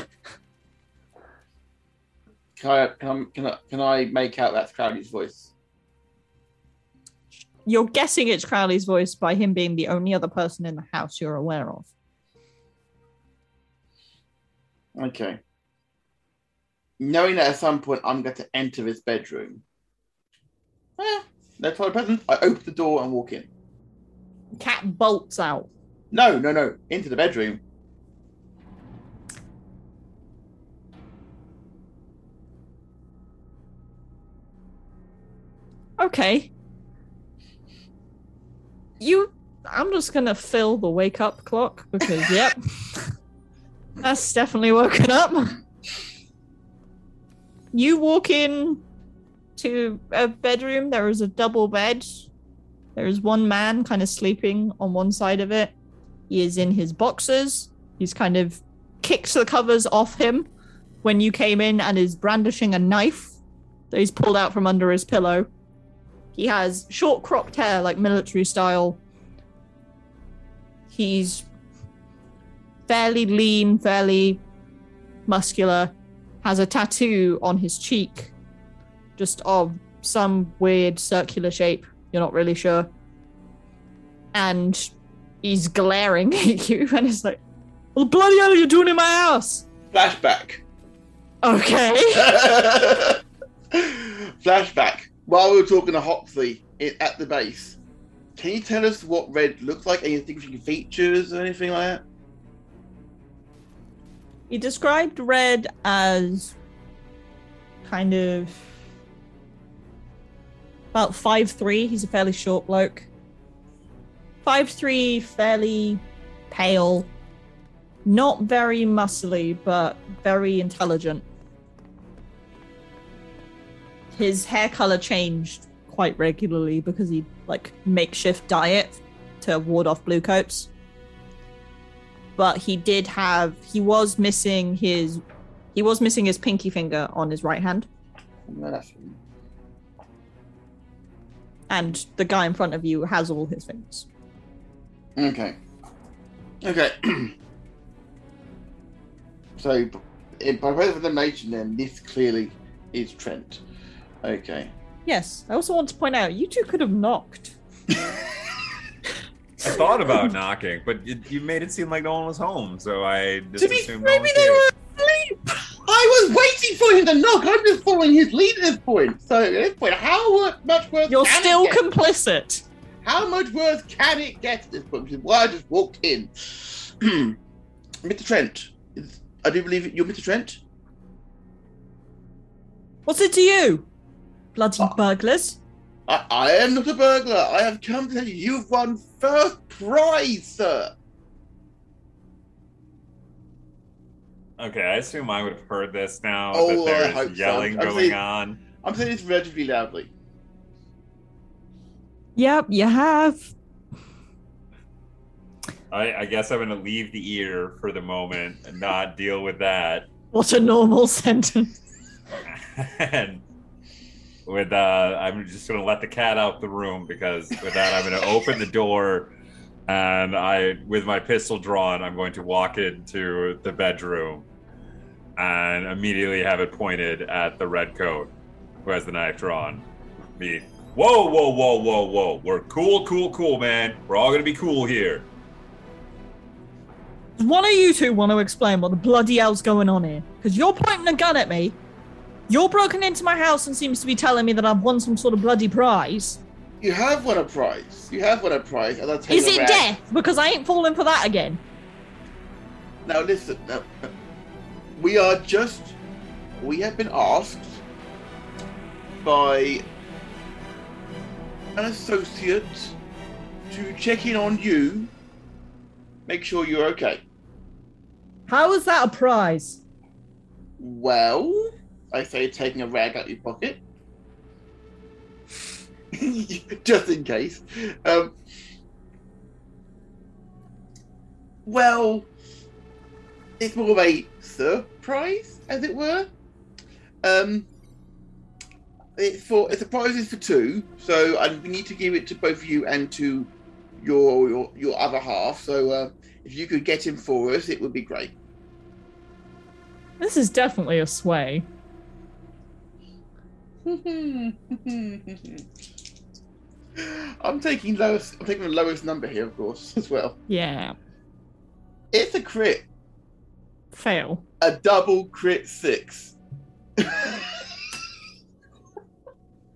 E: Can I, can I, can I, can I make out that's Crowley's voice?
C: you're guessing it's crowley's voice by him being the only other person in the house you're aware of
E: Okay. Knowing that at some point I'm going to enter this bedroom. Eh, no problem present. I open the door and walk in.
C: cat bolts out
E: No, no, no. Into the bedroom.
C: Okay. You I'm just gonna fill the wake up clock because yep. That's definitely woken up. You walk in to a bedroom, there is a double bed. There is one man kind of sleeping on one side of it. He is in his boxers. He's kind of kicked the covers off him when you came in and is brandishing a knife that he's pulled out from under his pillow. He has short cropped hair, like military style, He's fairly lean, fairly muscular, has a tattoo on his cheek, just of some weird circular shape. You're not really sure. And he's glaring at you, and it's like, "What the bloody hell are you doing in my house?"
E: Flashback.
C: Okay.
E: Flashback. While we were talking to Hopsy at the base, can you tell us what red looks like? Any distinguishing features or anything like that?
C: He described Red as kind of about five three. He's a fairly short bloke. Five three, fairly pale, not very muscly, but very intelligent. His hair color changed quite regularly because he like makeshift diet to ward off blue coats but he did have he was missing his he was missing his pinky finger on his right hand and the guy in front of you has all his fingers
E: Okay. Okay. so, by way of elimination, then this clearly is Trent. Okay.
C: yes i also want to point out you two could have knocked
D: I thought about knocking, but you, you made it seem like no one was home, so I just
E: To be
D: assumed no one
E: maybe
D: was
E: they
D: here.
E: were asleep. I was waiting for him to knock. I'm just following his lead at this point. So at this point, how much worse?
C: you're
E: can
C: still
E: it get?
C: complicit
E: How much worse can it get at this point? Which is why I just walked in. Mr. Trent, is, I do believe you're Mr. Trent.
C: what's it to you bloody
E: Oh.
C: burglars
E: I, I am not a burglar. I have come to tell you you've won first prize, sir.
D: Okay, I assume I would have heard this now
E: Oh,
D: that
E: I
D: there's
E: hope so.
D: yelling going
E: saying-
D: on.
E: I'm saying this relatively loudly.
C: yep you have
D: I, I guess I'm gonna leave the ear for the moment and not deal with that.
C: what a normal sentence
D: and with uh I'm just gonna let the cat out the room because with that I'm gonna open the door and I with my pistol drawn I'm going to walk into the bedroom and immediately have it pointed at the red coat who has the knife drawn. Me. Whoa, whoa, whoa, whoa, whoa. We're cool, cool, cool, man. We're all gonna be cool here.
C: One of you two want to explain what the bloody hell's going on here because you're pointing a gun at me you're broken into my house and seems to be telling me that i've won some sort of bloody prize
E: You have won a prize. You have won a prize. And I'll tell
C: Is
E: you
C: it
E: around-
C: death? Because I ain't falling for that again.
E: Now listen. Now, we are just. We have been asked by an associate to check in on you. Make sure you're okay.
C: How is that a prize?
E: Well, I say taking a rag out of your pocket. Just in case. Um, well, it's more of a surprise, as it were. Um, it's for it's a prize is for two, so and we need to give it to both you and to your your, your other half. So uh, if you could get him for us, it would be great.
C: This is definitely a sway.
E: I'm taking lowest. I'm taking the lowest number here, of course, as well.
C: Yeah.
E: It's a crit,
C: Fail.
E: a double crit six.
C: I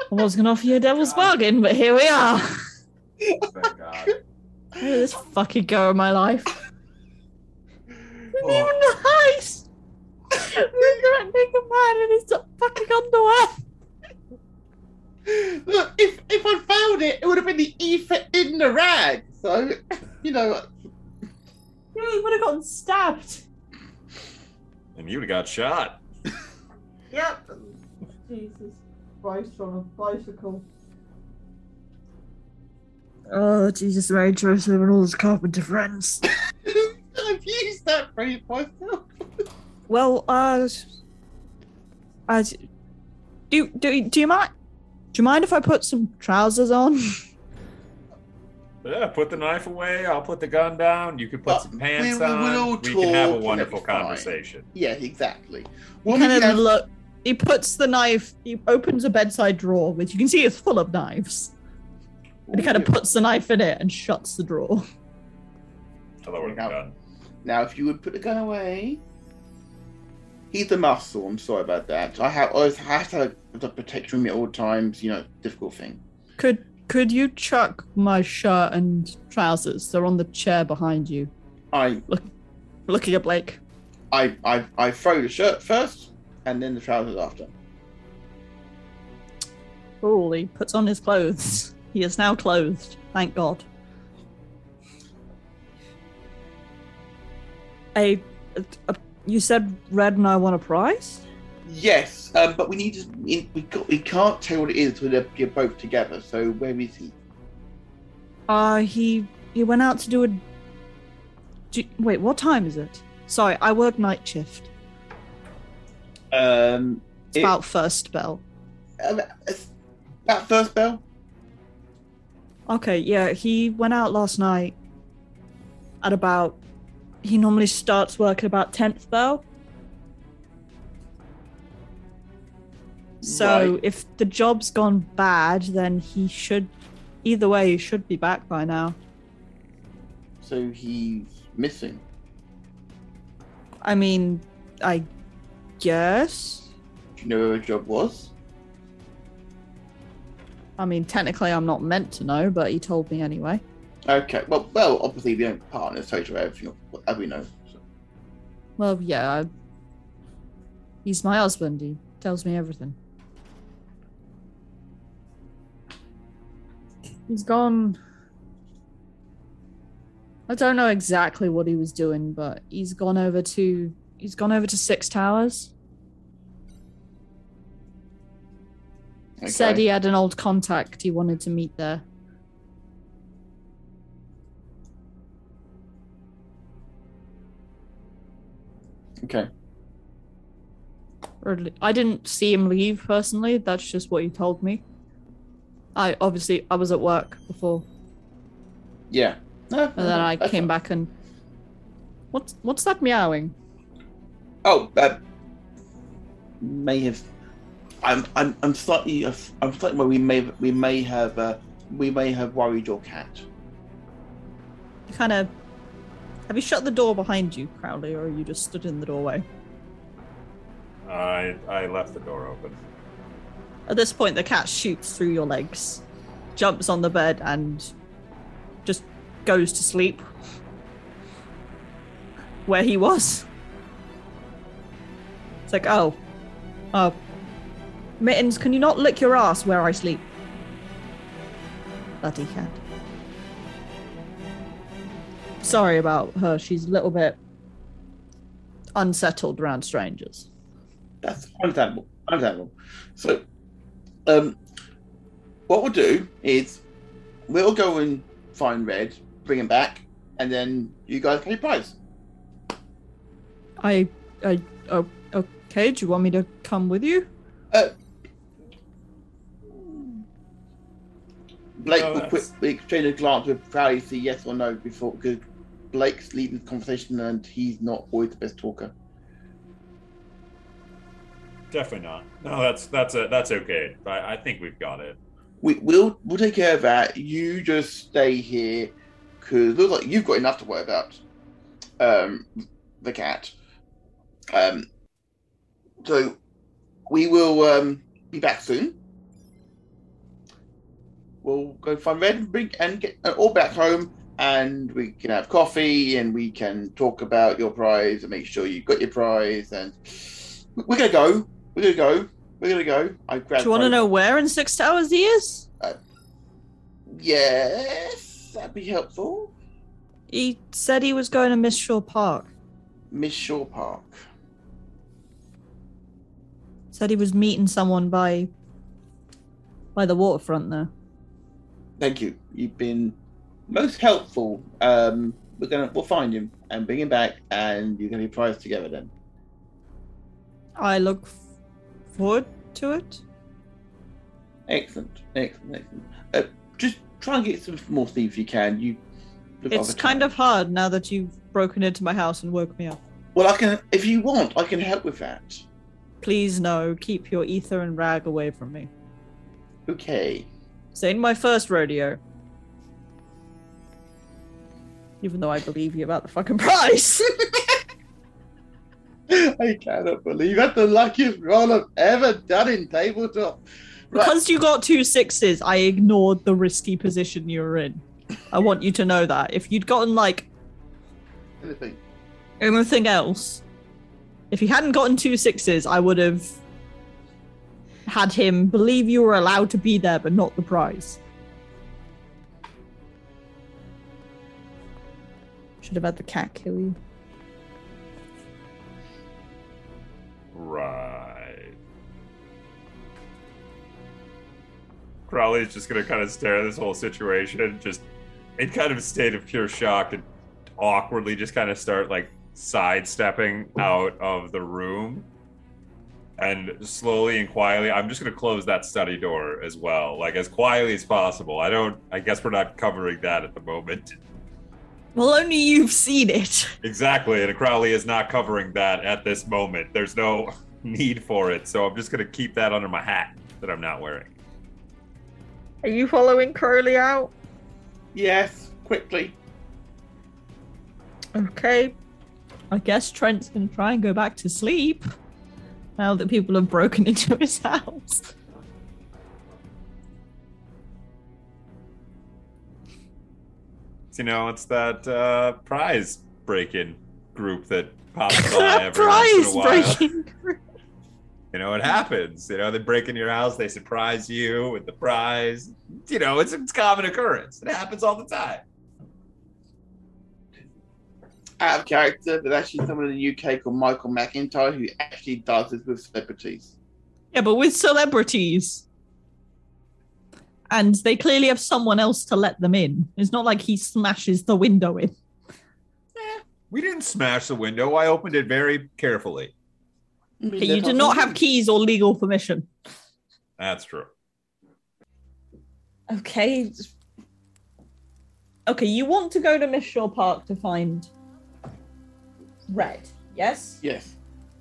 C: was going to offer you a devil's bargain, but here we are.
D: Thank God.
C: How this fucking go in my life?
E: Oh.
C: Even nice. We're threatening a man in his fucking underwear.
E: Look, if if I found it, it would have been the ether in the rag. So, you know,
C: Yeah, he would have gotten stabbed.
D: And you would have got shot.
C: Yep. Jesus Christ on a bicycle. Oh, Jesus, Mary Joseph and all his carpenter friends.
E: I've used that phrase myself.
C: Well, uh, uh, do do do you mind? Do you mind if I put some trousers on?
D: Yeah, put the knife away. I'll put the gun down. You can put
E: Uh,
D: some pants
E: we- we
D: on.
E: will all
D: we can have a wonderful
E: it'll fine.
D: conversation.
E: Yeah, exactly.
C: He
E: Well,
C: kind of
E: yeah,
C: look. He puts the knife. He opens a bedside drawer, which you can see is full of knives. And he kind of puts the knife in it and shuts the drawer.
D: I
E: Now- Now, if you would put the gun away, he's the muscle. I'm sorry about that. I have always have to have with me at all times. You know, difficult thing.
C: Could could you chuck my shirt and trousers? They're on the chair behind you.
E: I look
C: Looking at Blake.
E: I I, I throw the shirt first, and then the trousers after.
C: Oh, he puts on his clothes. He is now clothed. Thank God.
B: A, a, you said Red and I won a prize?
E: Yes, um, but we need to. We, got, we can't tell what it is until they're, both together. So where is he?
B: Uh, he he went out to do a. Do, wait, what time is it? Sorry, I work night shift.
E: Um,
C: It's
E: It-
C: about first bell.
E: um, that first bell.
B: Okay, yeah, he went out last night at about. He normally starts work at about 10th bell. So
E: Right.
B: if the job's gone bad, then he should. Either way, he should be back by now.
E: So he's missing.
B: I mean, I guess.
E: Do you know where the job was?
C: I mean, technically, I'm not meant to know, but he told me anyway.
E: Okay. Well, well, obviously we don't partners, so to everything as we know. So.
C: Well, yeah. I... He's my husband. He tells me everything. He's gone. I don't know exactly what he was doing, but he's gone over to he's gone over to Six Towers. Said he had an old contact he wanted to meet there.
E: Okay.
C: Or I didn't see him leave personally. That's just what he told me. I obviously I was at work before,
E: Yeah. No,
C: and then I came back and what's what's that meowing?
E: Oh, uh, may have. I'm. I'm. I'm slightly. I'm slightly. Well, we may. We may have. Uh, we may have worried your cat.
C: Kind of have you shut the door behind you, Crowley, or you just stood in the doorway?
D: I I left the door open.
C: At this point, the cat shoots through your legs, jumps on the bed, and just goes to sleep where he was. It's like, oh, oh, Mittens, can you not lick your ass where I sleep? He can. Sorry about her. She's a little bit unsettled around strangers.
E: That's understandable. Understandable. So, um, what we'll do is we'll go and find Red, bring him back, and then you guys pay prize.
C: I, I, oh, okay. Do you want me to come with you?
E: Uh, Blake
D: No,
E: will
D: that's-
E: quickly exchange a glance with Crowley to see yes or no before because Blake's leading the conversation and he's not always the best talker.
D: Definitely not. No, that's that's a, that's okay. I, I think we've got it.
E: We, we'll we'll take care of that. You just stay here because looks like you've got enough to worry about. Um, the cat. Um, so we will um be back soon. We'll go find Red and bring and get uh, all back home, and we can have coffee and we can talk about your prize and make sure you've got your prize. And we're gonna go. We're gonna go. We're gonna go. I.
C: Do you want to know where in Six Towers he is?
E: Uh, yes, that'd be helpful.
C: He said he was going to Miss Shaw Park.
E: Miss Shaw Park.
C: Said he was meeting someone by by the waterfront there.
E: Thank you. You've been most helpful. Um, we're gonna we'll find him and bring him back, and you're gonna be prized together then.
C: I look f- forward to it.
E: Excellent, excellent, excellent. Uh, just try and get some more sleep if you can. You.
C: It's kind of hard now that you've broken into my house and woke me up.
E: Well, I can. If you want, I can help with that.
C: Please no, keep your ether and rag away from me.
E: Okay.
C: This ain't my first rodeo. Even though I believe you about the fucking price.
E: I cannot believe that's the luckiest roll I've ever done in tabletop. Right.
C: because you got two sixes, I ignored the risky position you were in. I want you to know that. If you'd gotten like
E: Anything.
C: anything else, if you hadn't gotten two sixes, I would have had him believe you were allowed to be there, but not the prize. Have had the cat killing.
D: Right. Crowley's just gonna kind of stare at this whole situation, just in kind of a state of pure shock and awkwardly just kind of start like sidestepping out of the room. And slowly and quietly, I'm just gonna close that study door as well, like as quietly as possible. I don't I guess we're not covering that at the moment.
C: Well, only you've seen it.
D: Exactly, and Crowley is not covering that at this moment. There's no need for it, so I'm just gonna keep that under my hat that I'm not wearing.
F: Are you following Crowley out?
E: Yes, quickly.
C: Okay. I guess Trent's gonna try and go back to sleep now that people have broken into his house.
D: You know, it's that uh, prize break-in group that pops by every once in a
C: Prize
D: while.
C: breaking.
D: You know, it happens. You know, they break in your house, they surprise you with the prize. You know, it's it's a common occurrence. It happens all the time.
E: Out of character, there's actually someone in the UK called Michael McIntyre who actually does this with celebrities.
C: Yeah, but with celebrities. And they clearly have someone else to let them in. It's not like he smashes the window in.
D: Eh, we didn't smash the window. I opened it very carefully.
C: Okay, you do not have keys or legal permission.
D: That's true.
C: Okay. Okay, you want to go to Miss Shaw Park to find Red, yes?
E: Yes.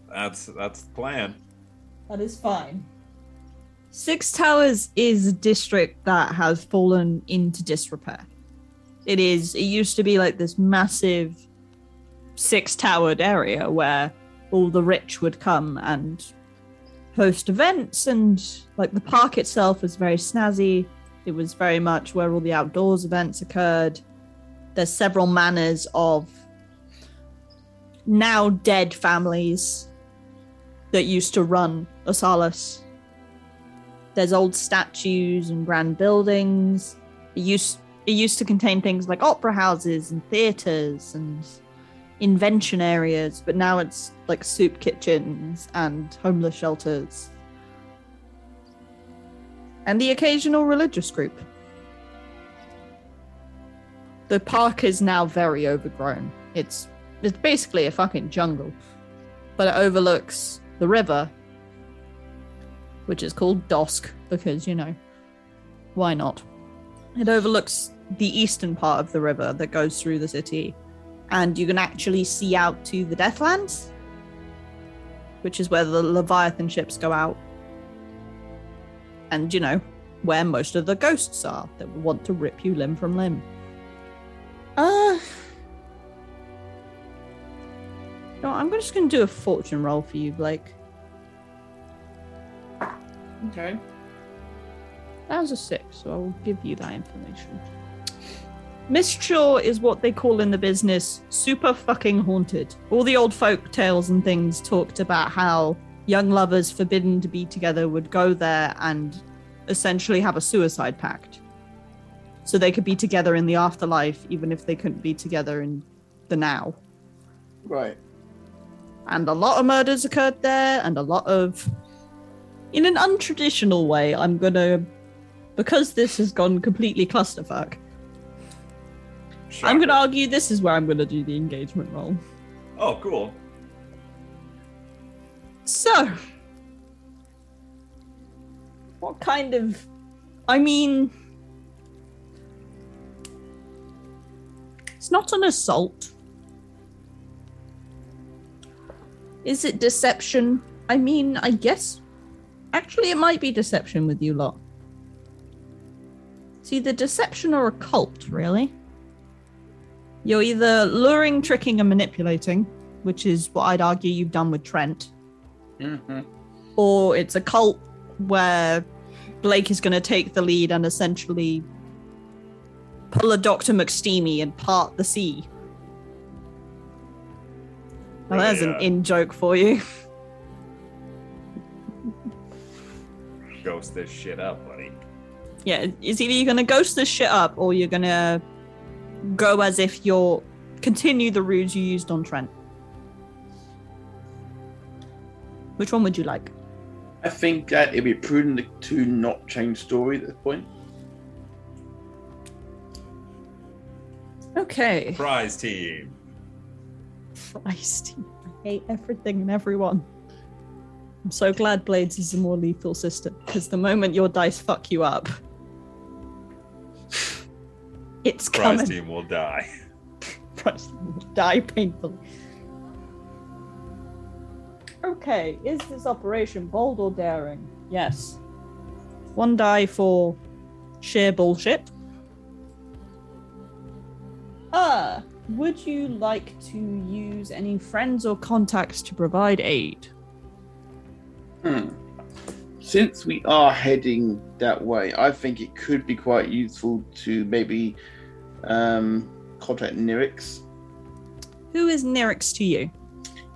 D: That's that's the plan.
C: That is fine. Six Towers is a district that has fallen into disrepair. It is, it used to be like this massive six towered area where all the rich would come and host events, and like the park itself was very snazzy. It was very much where all the outdoors events occurred. There's several manors of now dead families that used to run Osalas. There's old statues and grand buildings. It used it used to contain things like opera houses and theaters and invention areas, but now it's like soup kitchens and homeless shelters. And the occasional religious group. The park is now very overgrown. It's it's basically a fucking jungle. But it overlooks the river, which is called Dosk because, you know, why not? It overlooks the eastern part of the river that goes through the city, and you can actually see out to the Deathlands, which is where the Leviathan ships go out. And, you know, where most of the ghosts are that want to rip you limb from limb. Uh. No, I'm just going to do a fortune roll for you, Blake.
E: Okay.
C: That was a six, so I will give you that information. Miss Shaw is what they call in the business super fucking haunted. All the old folk tales and things talked about how young lovers forbidden to be together would go there and essentially have a suicide pact. So they could be together in the afterlife, even if they couldn't be together in the now.
E: Right.
C: and a lot of murders occurred there and a lot of in an untraditional way i'm gonna because this has gone completely clusterfuck i'm gonna argue this is where i'm gonna do the engagement role
D: Oh, cool.
C: so what kind of i mean It's not an assault. Is it deception? I mean, I guess. Actually, it might be deception with you lot. It's either deception or a cult, really. You're either luring, tricking, and manipulating, which is what I'd argue you've done with Trent,
E: Mhm.
C: or it's a cult where Blake is going to take the lead and essentially pull a Dr. McSteamy and part the sea. Well, there's an in joke for you.
D: Ghost this shit up, buddy.
C: Yeah, it's either you're going to ghost this shit up or you're going to go as if you're continue the ruse you used on Trent. Which one would you like?
E: I think that it'd be prudent to not change story at this point.
C: Okay.
D: Prize team.
C: Christ, I hate everything and everyone. I'm so glad Blades is a more lethal system because the moment your dice fuck you up, it's
D: Prize
C: coming.
D: team will die.
C: Price will die painfully. Okay, is this operation bold or daring? Yes. One die for sheer bullshit. Ah, would you like to use any friends or contacts to provide aid?
E: Hmm. Since we are heading that way, I think it could be quite useful to maybe um, contact Nirix.
C: Who is Nirix to you?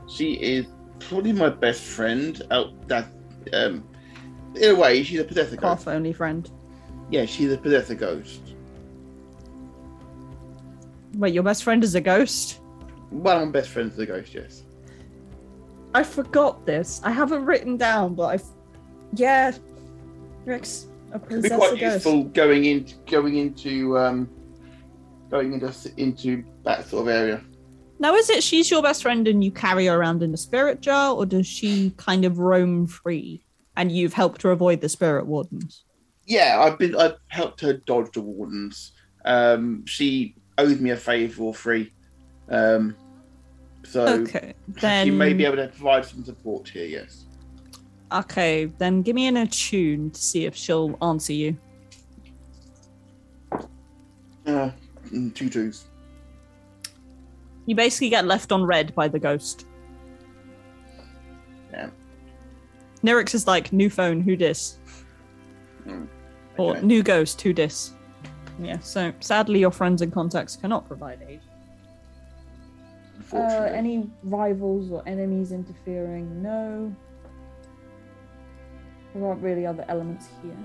E: She is probably my best friend. Out that, um, in a way, she's a possessor ghost.
C: Half only friend.
E: Yeah, she's a possessor ghost.
C: Wait, your best friend is a ghost?
E: Of my best friends is a ghost. Yes.
C: I forgot this. I haven't written down, but I've. Yeah. Nirix, a
E: Could be quite
C: a ghost.
E: useful going in, going into, um, going into into that sort of area.
C: Now, is it she's your best friend and you carry her around in a spirit jar, or does she kind of roam free and you've helped her avoid the spirit wardens?
E: Yeah, I've been I've helped her dodge the wardens. Um, she owes me a favour or free. Um, so
C: okay, then
E: she may be able to provide some support here. Yes.
C: okay, then give me an attune to see if she'll answer you.
E: Uh, mm, two twos.
C: You basically get left on red by the ghost.
E: Yeah.
C: Nirix is like new phone, who dis?
E: Mm,
C: Or new ghost, who dis? Yeah. So sadly, your friends and contacts cannot provide aid. Uh, any rivals or enemies interfering? No. There aren't really other elements here.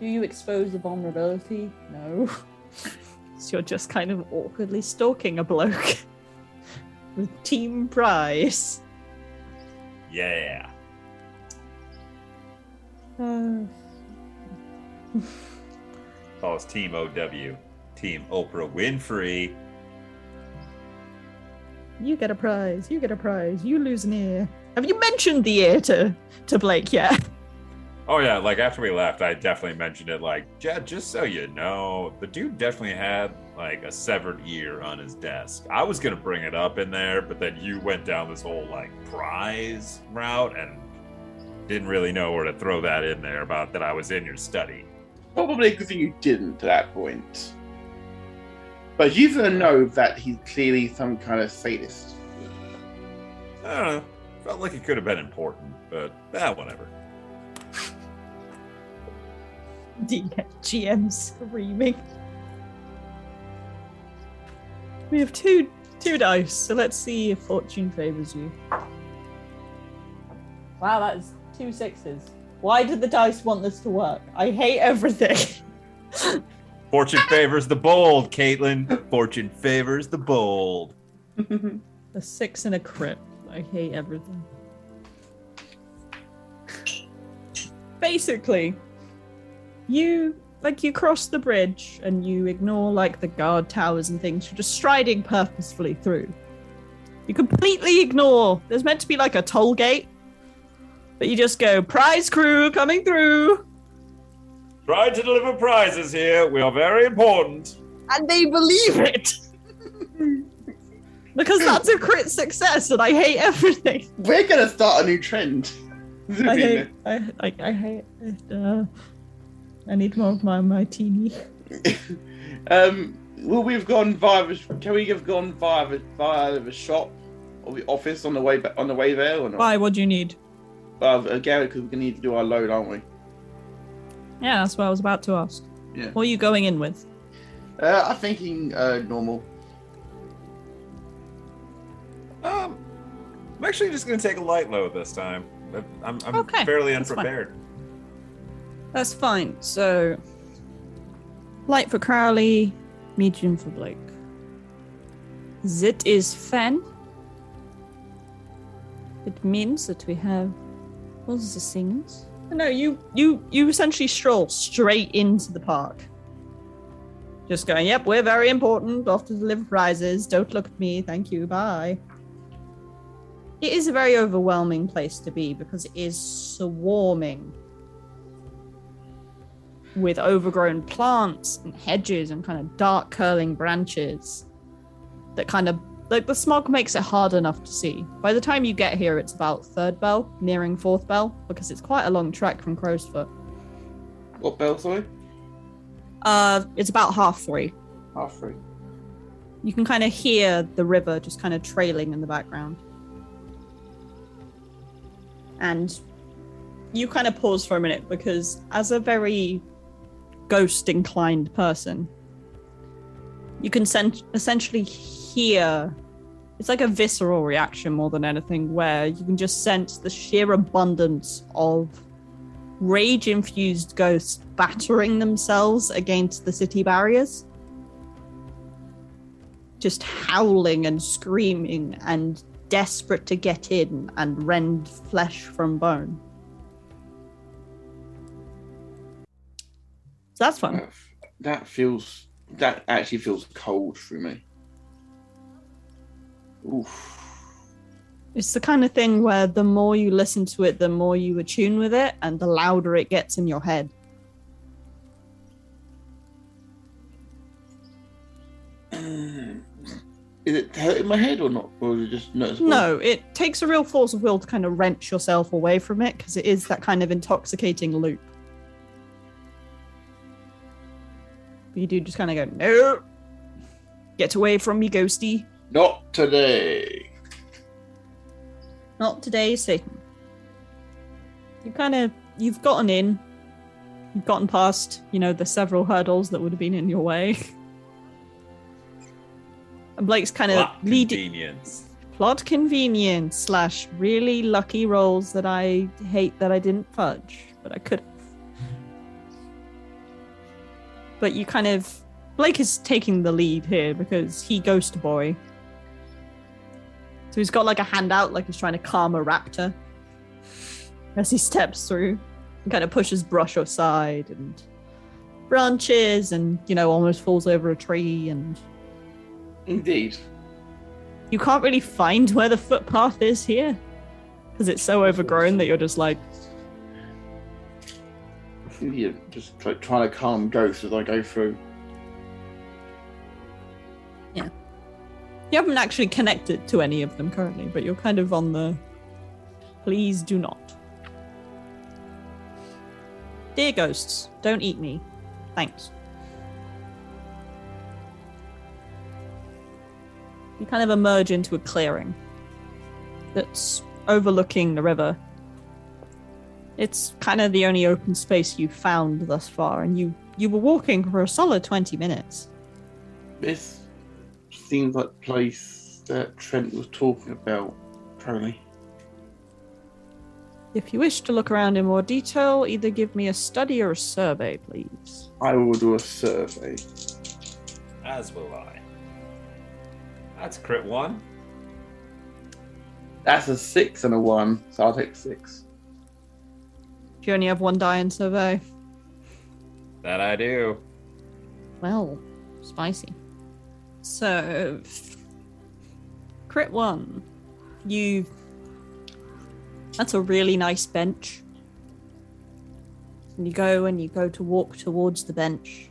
C: Do you expose the vulnerability? No. so you're just kind of awkwardly stalking a bloke with team prize.
D: Yeah.
C: Uh,
D: Calls Team OW. Team Oprah Winfrey.
C: You get a prize. You get a prize. You lose an ear. Have you mentioned the ear to to Blake yet?
D: Oh yeah, like after we left, I definitely mentioned it. Like, Jed, just so you know, the dude definitely had like a severed ear on his desk. I was gonna bring it up in there, but then you went down this whole like prize route and didn't really know where to throw that in there about that I was in your study.
E: Probably because you didn't to that point. But you gonna know that he's clearly some kind of sadist.
D: I don't know. Felt like it could have been important, but ah, whatever.
C: GM screaming. We have two two dice, so let's see if fortune favors you. Wow, that is two sixes. Why did the dice want this to work? I hate everything.
D: Fortune favors the bold, Caitlin. Fortune favors the bold.
C: a six and a crit. I hate everything. Basically, you like you cross the bridge and you ignore like the guard towers and things. You're just striding purposefully through. You completely ignore. There's meant to be like a toll gate, but you just go prize crew coming through,
D: Trying to deliver prizes here. We are very important.
C: and they believe it. Because that's a crit success, and I hate everything.
E: We're gonna start a new trend.
C: I hate. I, I, I hate it. Uh, I need more of my martini.
E: um, will we have gone via? The, can we have gone via the, via the shop or the office on the way back on the way there or not?
C: Why? What do you need?
E: Well, again, because we're gonna need to do our load, aren't we?
C: Yeah, that's what I was about to ask.
E: Yeah.
C: What are you going in with?
E: Uh, I'm thinking uh, normal.
D: Um, I'm actually just going to take a light load this time. I'm, I'm
C: Okay,
D: fairly
C: that's fine.
D: unprepared.
C: That's fine. So, light for Crowley, medium for Blake. Zit is fan. It means that we have all the things. No, you you you essentially stroll straight into the park. Just going, yep, we're very important. Off to deliver prizes. Don't look at me. Thank you. Bye. It is a very overwhelming place to be because it is swarming with overgrown plants and hedges and kind of dark curling branches that kind of like the smog makes it hard enough to see. By the time you get here, it's about third bell, nearing fourth bell, because it's quite a long trek from Crow's Foot.
E: What bell, sorry?
C: Uh, it's about half three.
E: Half three.
C: You can kind of hear the river just kind of trailing in the background. And you kind of pause for a minute because, as a very ghost inclined person, you can sen- essentially hear it's like a visceral reaction more than anything, where you can just sense the sheer abundance of rage infused ghosts battering themselves against the city barriers just howling and screaming and desperate to get in and rend flesh from bone. So that's fun.
E: That, that feels. That actually feels cold through me. Oof.
C: It's the kind of thing where the more you listen to it, the more you attune with it, and the louder it gets in your head.
E: Is it hurting my head or not? Or is it just noticeable?
C: No, it takes a real force of will to kind of wrench yourself away from it because it is that kind of intoxicating loop. But you do just kind of go, no, get away from me, ghosty.
E: Not today.
C: Not today, Satan. You kind of you've gotten in. You've gotten past, you know, the several hurdles that would have been in your way. and Blake's kind of leading
D: convenience.
C: plot convenience slash really lucky rolls that I hate that I didn't fudge, but I could have. But you kind of Blake is taking the lead here because he ghost boy. So he's got like a hand out, like he's trying to calm a raptor as he steps through and kind of pushes brush aside and branches and, you know, almost falls over a tree and
E: Indeed.
C: you can't really find where the footpath is here because it's so overgrown that you're just like,
E: Yeah, just like trying to calm ghosts as I go through.
C: You haven't actually connected to any of them currently, but you're kind of on the please do not. Dear ghosts, don't eat me. Thanks. You kind of emerge into a clearing that's overlooking the river. It's kind of the only open space you've found thus far, and you you were walking for a solid twenty minutes.
E: This seems like the place that Trent was talking about, Crowley.
C: If you wish to look around in more detail, either give me a study or a survey, please.
E: I will do a survey.
D: As will I. That's crit one.
E: That's a six and a one, so I'll take six.
C: Do you only have one die in survey?
D: That I do.
C: Well, spicy. So, crit one. You. That's a really nice bench. And you go and you go to walk towards the bench.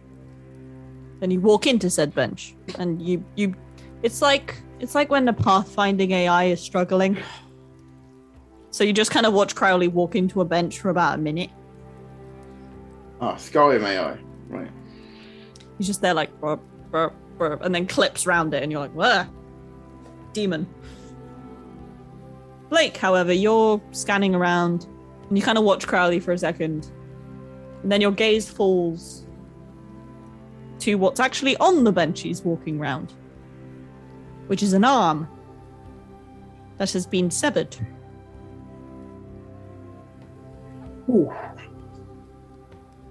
C: And you walk into said bench, and you you It's like it's like when the pathfinding AI is struggling. So you just kind of watch Crowley walk into a bench for about a minute.
E: Ah, Skyrim AI. Right.
C: He's just there like burp, burp, and then clips round it, and you're like, "Wah, demon." Blake, however, you're scanning around, and you kind of watch Crowley for a second, and then your gaze falls to what's actually on the bench he's walking round, which is an arm that has been severed. Ooh.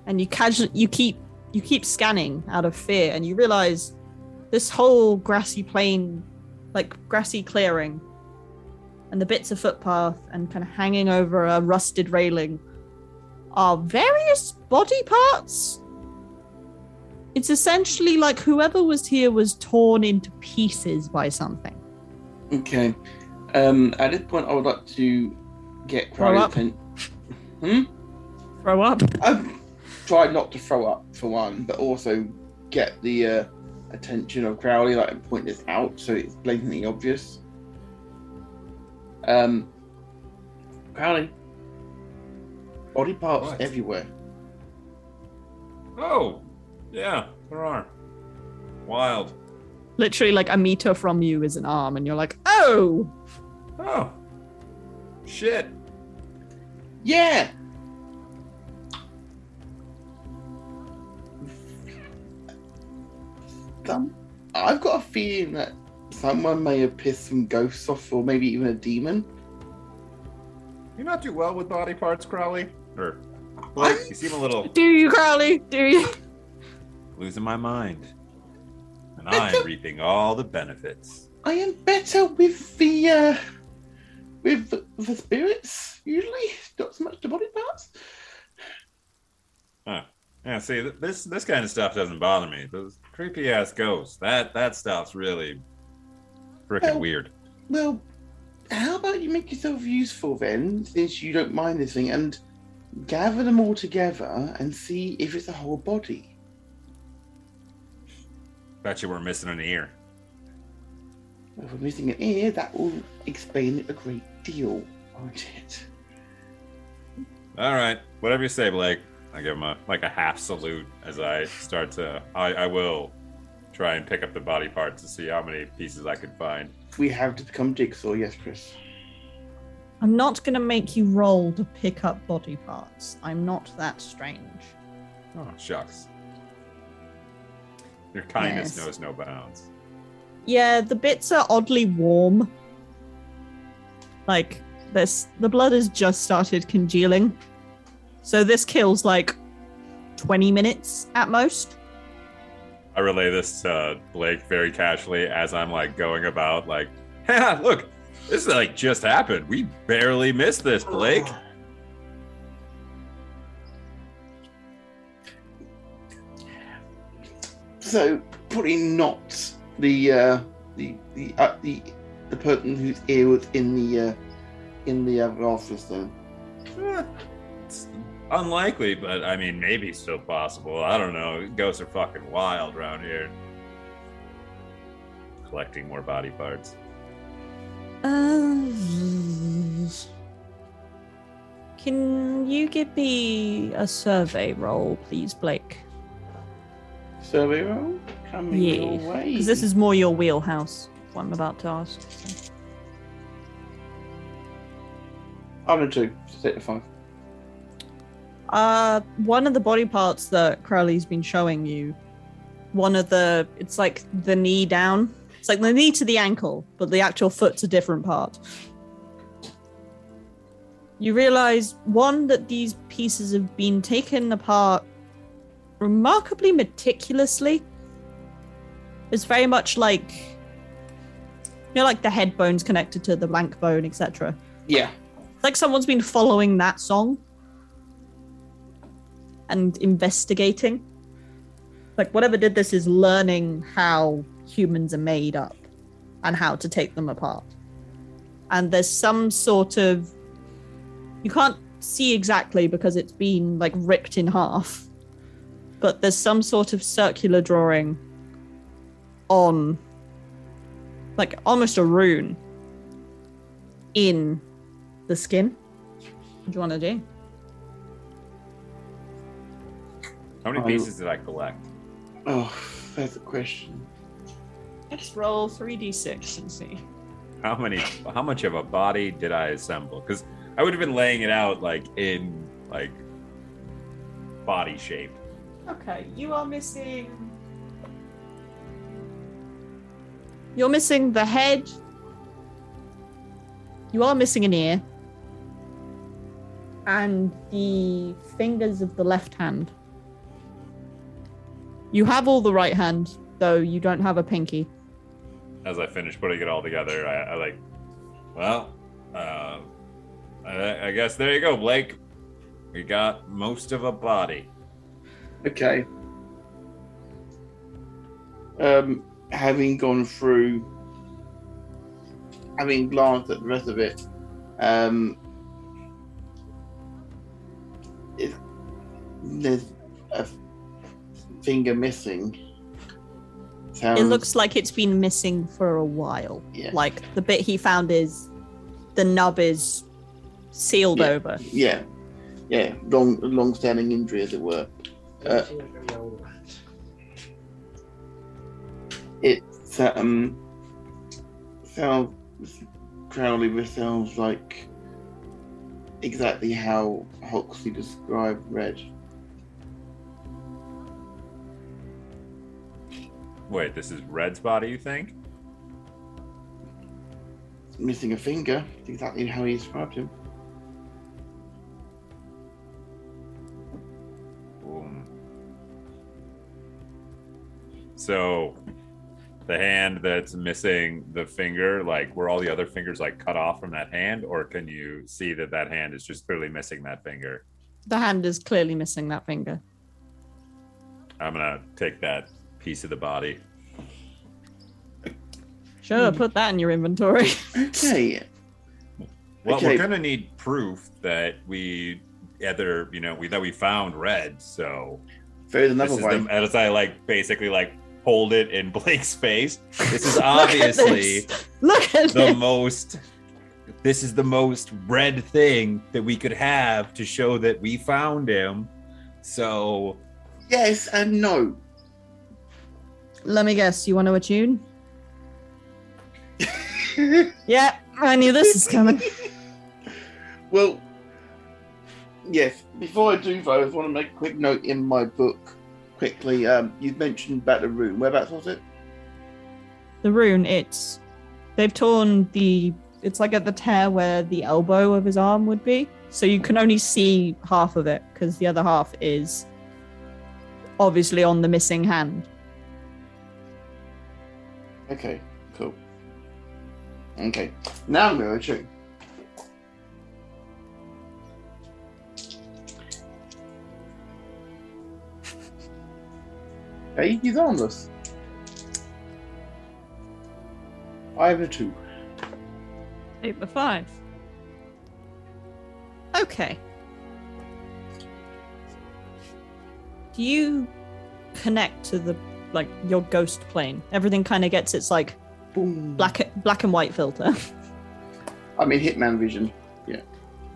C: and you casually you keep you keep scanning out of fear and you realize this whole grassy plain like grassy clearing and the bits of footpath and kind of hanging over a rusted railing are various body parts it's essentially like whoever was here was torn into pieces by something
E: Okay. Um, at this point, I would like to get
C: up.
E: attention. Hmm?
C: throw up
E: I've tried not to throw up for one, but also get the uh, attention of Crowley, like and point this out so it's blatantly obvious. Um, Crowley, body parts
D: What?
E: everywhere.
D: Oh, yeah, there are. Wild.
C: literally like a meter from you is an arm and you're like oh
D: Oh, shit.
E: Yeah. Some, I've got a feeling that someone may have pissed some ghosts off, or maybe even a demon.
D: You not do well with body parts, Crowley? Or Blake, you seem a little
C: do you crowley do you
D: losing my mind. And I'm reaping all the benefits.
E: I am better with the uh, with the, the spirits usually, not so much the body parts.
D: Huh. Yeah, see, th- this this kind of stuff doesn't bother me. Those creepy ass ghosts, that that stuff's really freaking
E: Oh.
D: weird.
E: Well, how about you make yourself useful then, since you don't mind this thing, and gather them all together and see if it's a whole body.
D: Bet you we're missing an ear.
E: If we're missing an ear, that will explain it a great deal, won't it?
D: All right, whatever you say, Blake. I give him a like a half salute as I start to. I, I will try and pick up the body parts to see how many pieces I can find.
E: We have to become jigsaw, yes, Chris.
C: I'm not going to make you roll to pick up body parts. I'm not that strange.
D: Oh shucks. Your kindness
C: Yes.
D: knows no bounds.
C: Yeah, the bits are oddly warm. Like this, the blood has just started congealing. So this kills like 20 minutes at most.
D: I relay this to Blake very casually as I'm like going about like, yeah, look, this is like just happened. We barely missed this, Blake.
E: So, probably not the uh, the the uh, the the person whose ear was in the uh, in the uh, office then.
D: It's unlikely, but I mean, maybe still possible. I don't know. Ghosts are fucking wild around here. Collecting more body parts.
C: Uh, can you give me a survey roll, please, Blake?
E: Survey roll coming your
C: Yeah,
E: way.
C: Because this is more your wheelhouse. What I'm about to ask. so.
E: I'm a two. Just take the five.
C: Uh, one of the body parts that Crowley's been showing you, one of the, it's like the knee down. It's like the knee to the ankle, but the actual foot's a different part. You realize, one, that these pieces have been taken apart remarkably meticulously. It's very much like, you know, like the head bone's connected to the blank bone, etc.
E: Yeah.
C: Like someone's been following that song and investigating. Like whatever did this is learning how humans are made up and how to take them apart. And there's some sort of you can't see exactly because it's been like ripped in half. But there's some sort of circular drawing on like almost a rune in the skin. What do you want to do?
D: How many
E: I-
D: pieces did I collect?
E: Oh, that's a question.
C: Let's roll 3d6 and see.
D: How many? How much of a body did I assemble? Because I would have been laying it out like in like body shape.
C: Okay, you are missing. You're missing the head. You are missing an ear. And the fingers of the left hand. You have all the right hand, though you don't have a pinky.
D: As I finish putting it all together, I, I like, well, uh, I, I guess there you go, Blake. We got most of a body.
E: Okay. Um, having gone through, having glanced at the rest of it, um, it, there's a finger missing. Sounds,
C: It looks like it's been missing for a while.
E: Yeah.
C: Like the bit he found is the nub is sealed
E: Yeah.
C: over.
E: yeah, yeah, long, long-standing injury, as it were. Uh, It's um sounds Crowley this sounds like exactly how Huxley described Red.
D: Wait, this is Red's body, you think?
E: Missing a finger, it's exactly how he described him.
D: Boom. So, the hand that's missing the finger, like were all the other fingers like cut off from that hand, or can you see that that hand is just clearly missing that finger?
C: The hand is clearly missing that finger.
D: I'm gonna take that piece of the body.
C: Sure,
E: Hmm.
C: put that in your inventory.
E: Okay.
D: Well,
E: Okay.
D: we're gonna need proof that we either you know we that we found red. So
E: There's
D: this
E: another
D: is
E: way.
D: the, as I like basically like hold it in Blake's face. This is
C: Look at
D: obviously.
C: this. Look at
D: the
C: this.
D: most this is the most red thing that we could have to show that we found him so
E: Yes and no.
C: Let me guess. You want to attune? Yeah, I knew this is coming.
E: well, yes. Before I do though, I just want to make a quick note in my book. Quickly, um, you mentioned about the room. Whereabouts was it?
C: The rune, it's they've torn the. It's like at the tear where the elbow of his arm would be, so you can only see half of it because the other half is obviously on the missing hand.
E: Okay, cool. Okay, now I'm going to check. Hey, he's harmless. Five or two.
C: Eight by five. Okay. Do you connect to the like your ghost plane? Everything kind of gets its like
E: Boom.
C: black black and white filter.
E: I mean, Hitman vision.
C: yeah,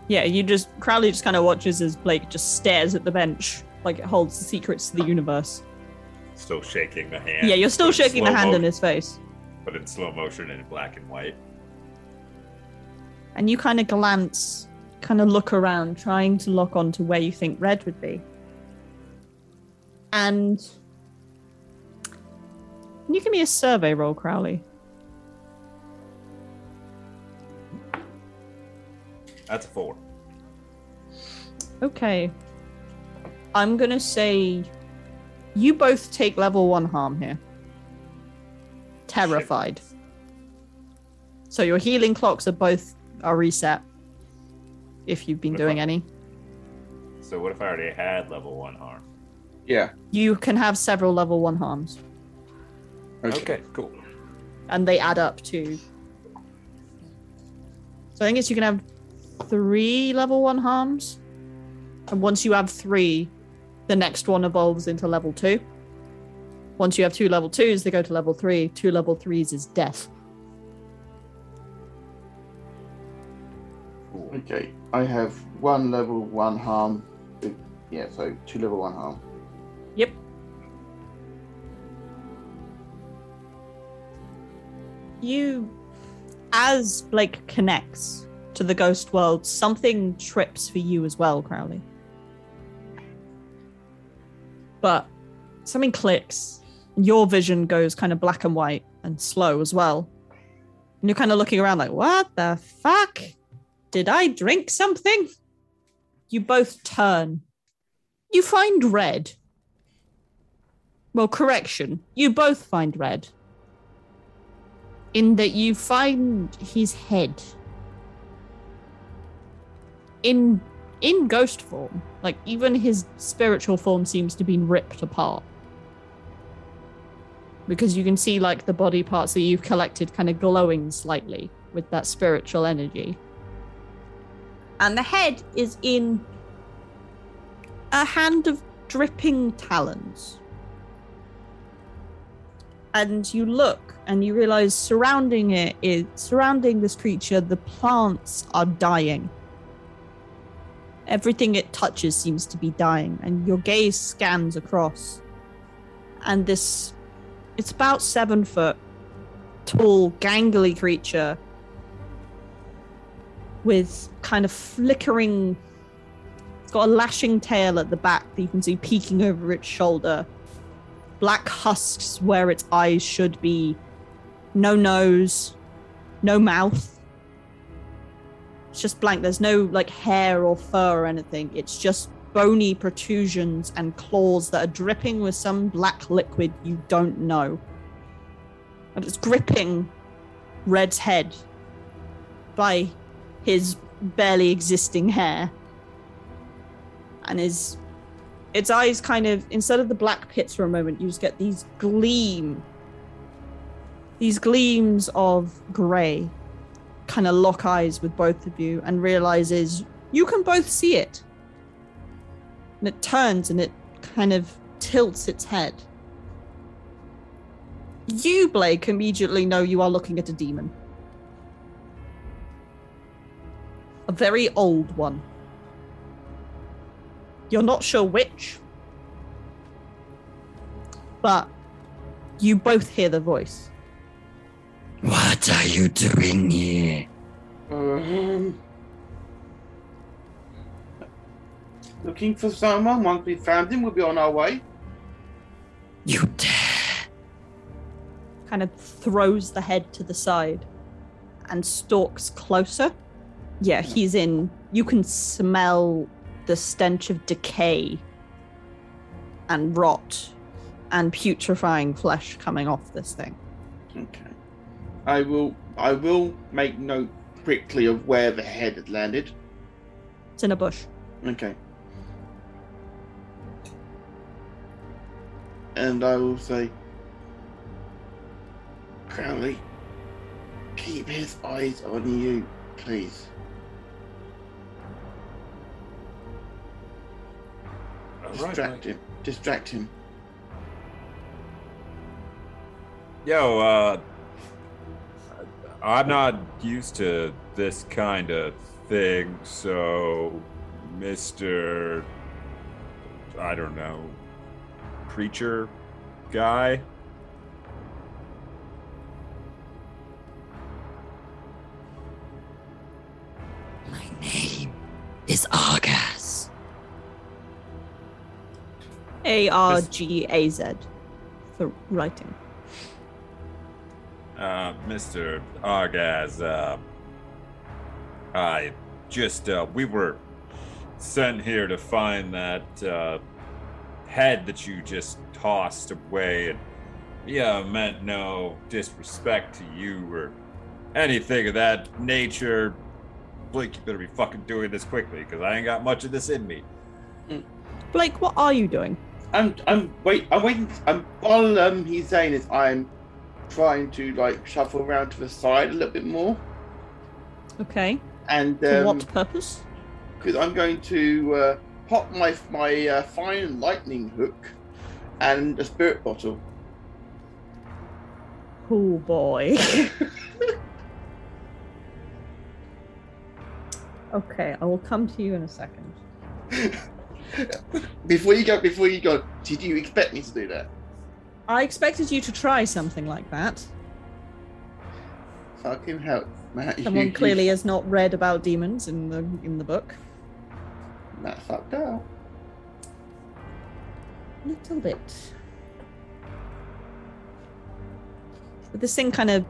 C: Yeah, you just Crowley just kind of watches as Blake just stares at the bench like it holds the secrets to the universe.
D: still shaking the hand
C: Yeah, you're still shaking the hand
D: mo-
C: in his face.
D: but in slow motion and in black and white
C: and you kind of glance, kind of look around, trying to lock on to where you think Red would be. And can you give me a survey roll, Crowley?
D: that's a four
C: Okay. I'm gonna say you both take level one harm here. Terrified. So your healing clocks are both are reset. If you've been
D: What
C: doing
D: I-
C: any.
D: so what if i already had level one harm
E: Yeah.
C: You can have several level one harms.
D: Okay. okay, cool.
C: And they add up to. So I guess you can have three level one harms. And once you have three, the next one evolves into level two. Once you have two level twos, they go to level three. Two level threes is death.
E: Okay, I have one level one harm. Yeah, so two level one harm.
C: You, as Blake connects to the ghost world, something trips for you as well, Crowley. But something clicks. and Your vision goes kind of black and white and slow as well. And you're kind of looking around like, what the fuck? Did I drink something? You both turn. You find red. Well, correction. You both find red. In that you find his head. In in ghost form. Like even his spiritual form seems to be ripped apart. Because you can see like the body parts that you've collected kind of glowing slightly with that spiritual energy. And the head is in a hand of dripping talons and you look and you realize surrounding it is surrounding this creature the plants are dying. Everything it touches seems to be dying and your gaze scans across. And this it's about seven foot tall gangly creature with kind of flickering it's got a lashing tail at the back that you can see peeking over its shoulder black husks where its eyes should be. No nose, no mouth. It's just blank. There's no like hair or fur or anything. It's just bony protrusions and claws that are dripping with some black liquid you don't know. And it's gripping Red's head by his barely existing hair. And his its eyes kind of instead of the black pits for a moment you just get these gleam these gleams of gray kind of lock eyes with both of you and realizes you can both see it. And it turns and it kind of tilts its head. You blake immediately know you are looking at a demon. A very old one you're not sure which, but you both hear the voice.
G: What are you doing here?
E: Um, looking for someone. Once we found him, we'll be on our way.
G: You dare?
C: Kind of throws the head to the side and stalks closer. Yeah, he's in. You can smell the stench of decay and rot and putrefying flesh coming off this thing.
E: Okay. I will. I will make note quickly of where the head had landed.
C: It's in a bush.
E: Okay. And I will say, Crowley, keep his eyes on you, please. Distract him. Distract him.
D: Yo, uh, I'm not used to this kind of thing, so, Mr. I don't know, preacher guy?
G: My name is Argaz.
C: A R G A Z for writing.
D: Uh, Mr. Argaz, uh, I just, uh, we were sent here to find that, uh, head that you just tossed away. And, yeah, meant no disrespect to you or anything of that nature. Blake, you better be fucking doing this quickly, because I ain't got much of this in me.
C: Blake, what are you doing?
E: I'm. I'm. Wait. I'm waiting. I'm. All um, he's saying is I'm trying to like shuffle around to the side a little bit more,
C: Okay.
E: and
C: For
E: um,
C: what purpose?
E: because I'm going to uh, pop my my uh, fine lightning hook and a spirit bottle.
C: Oh boy. Okay, I will come to you in a second.
E: Before you go, before you go, did you expect me to do that?
C: I expected you to try something like that.
E: Fucking hell, man.
C: Someone
E: you,
C: clearly
E: You,
C: has not read about demons in the in the book.
E: that fucked up.
C: little bit. But this thing kind of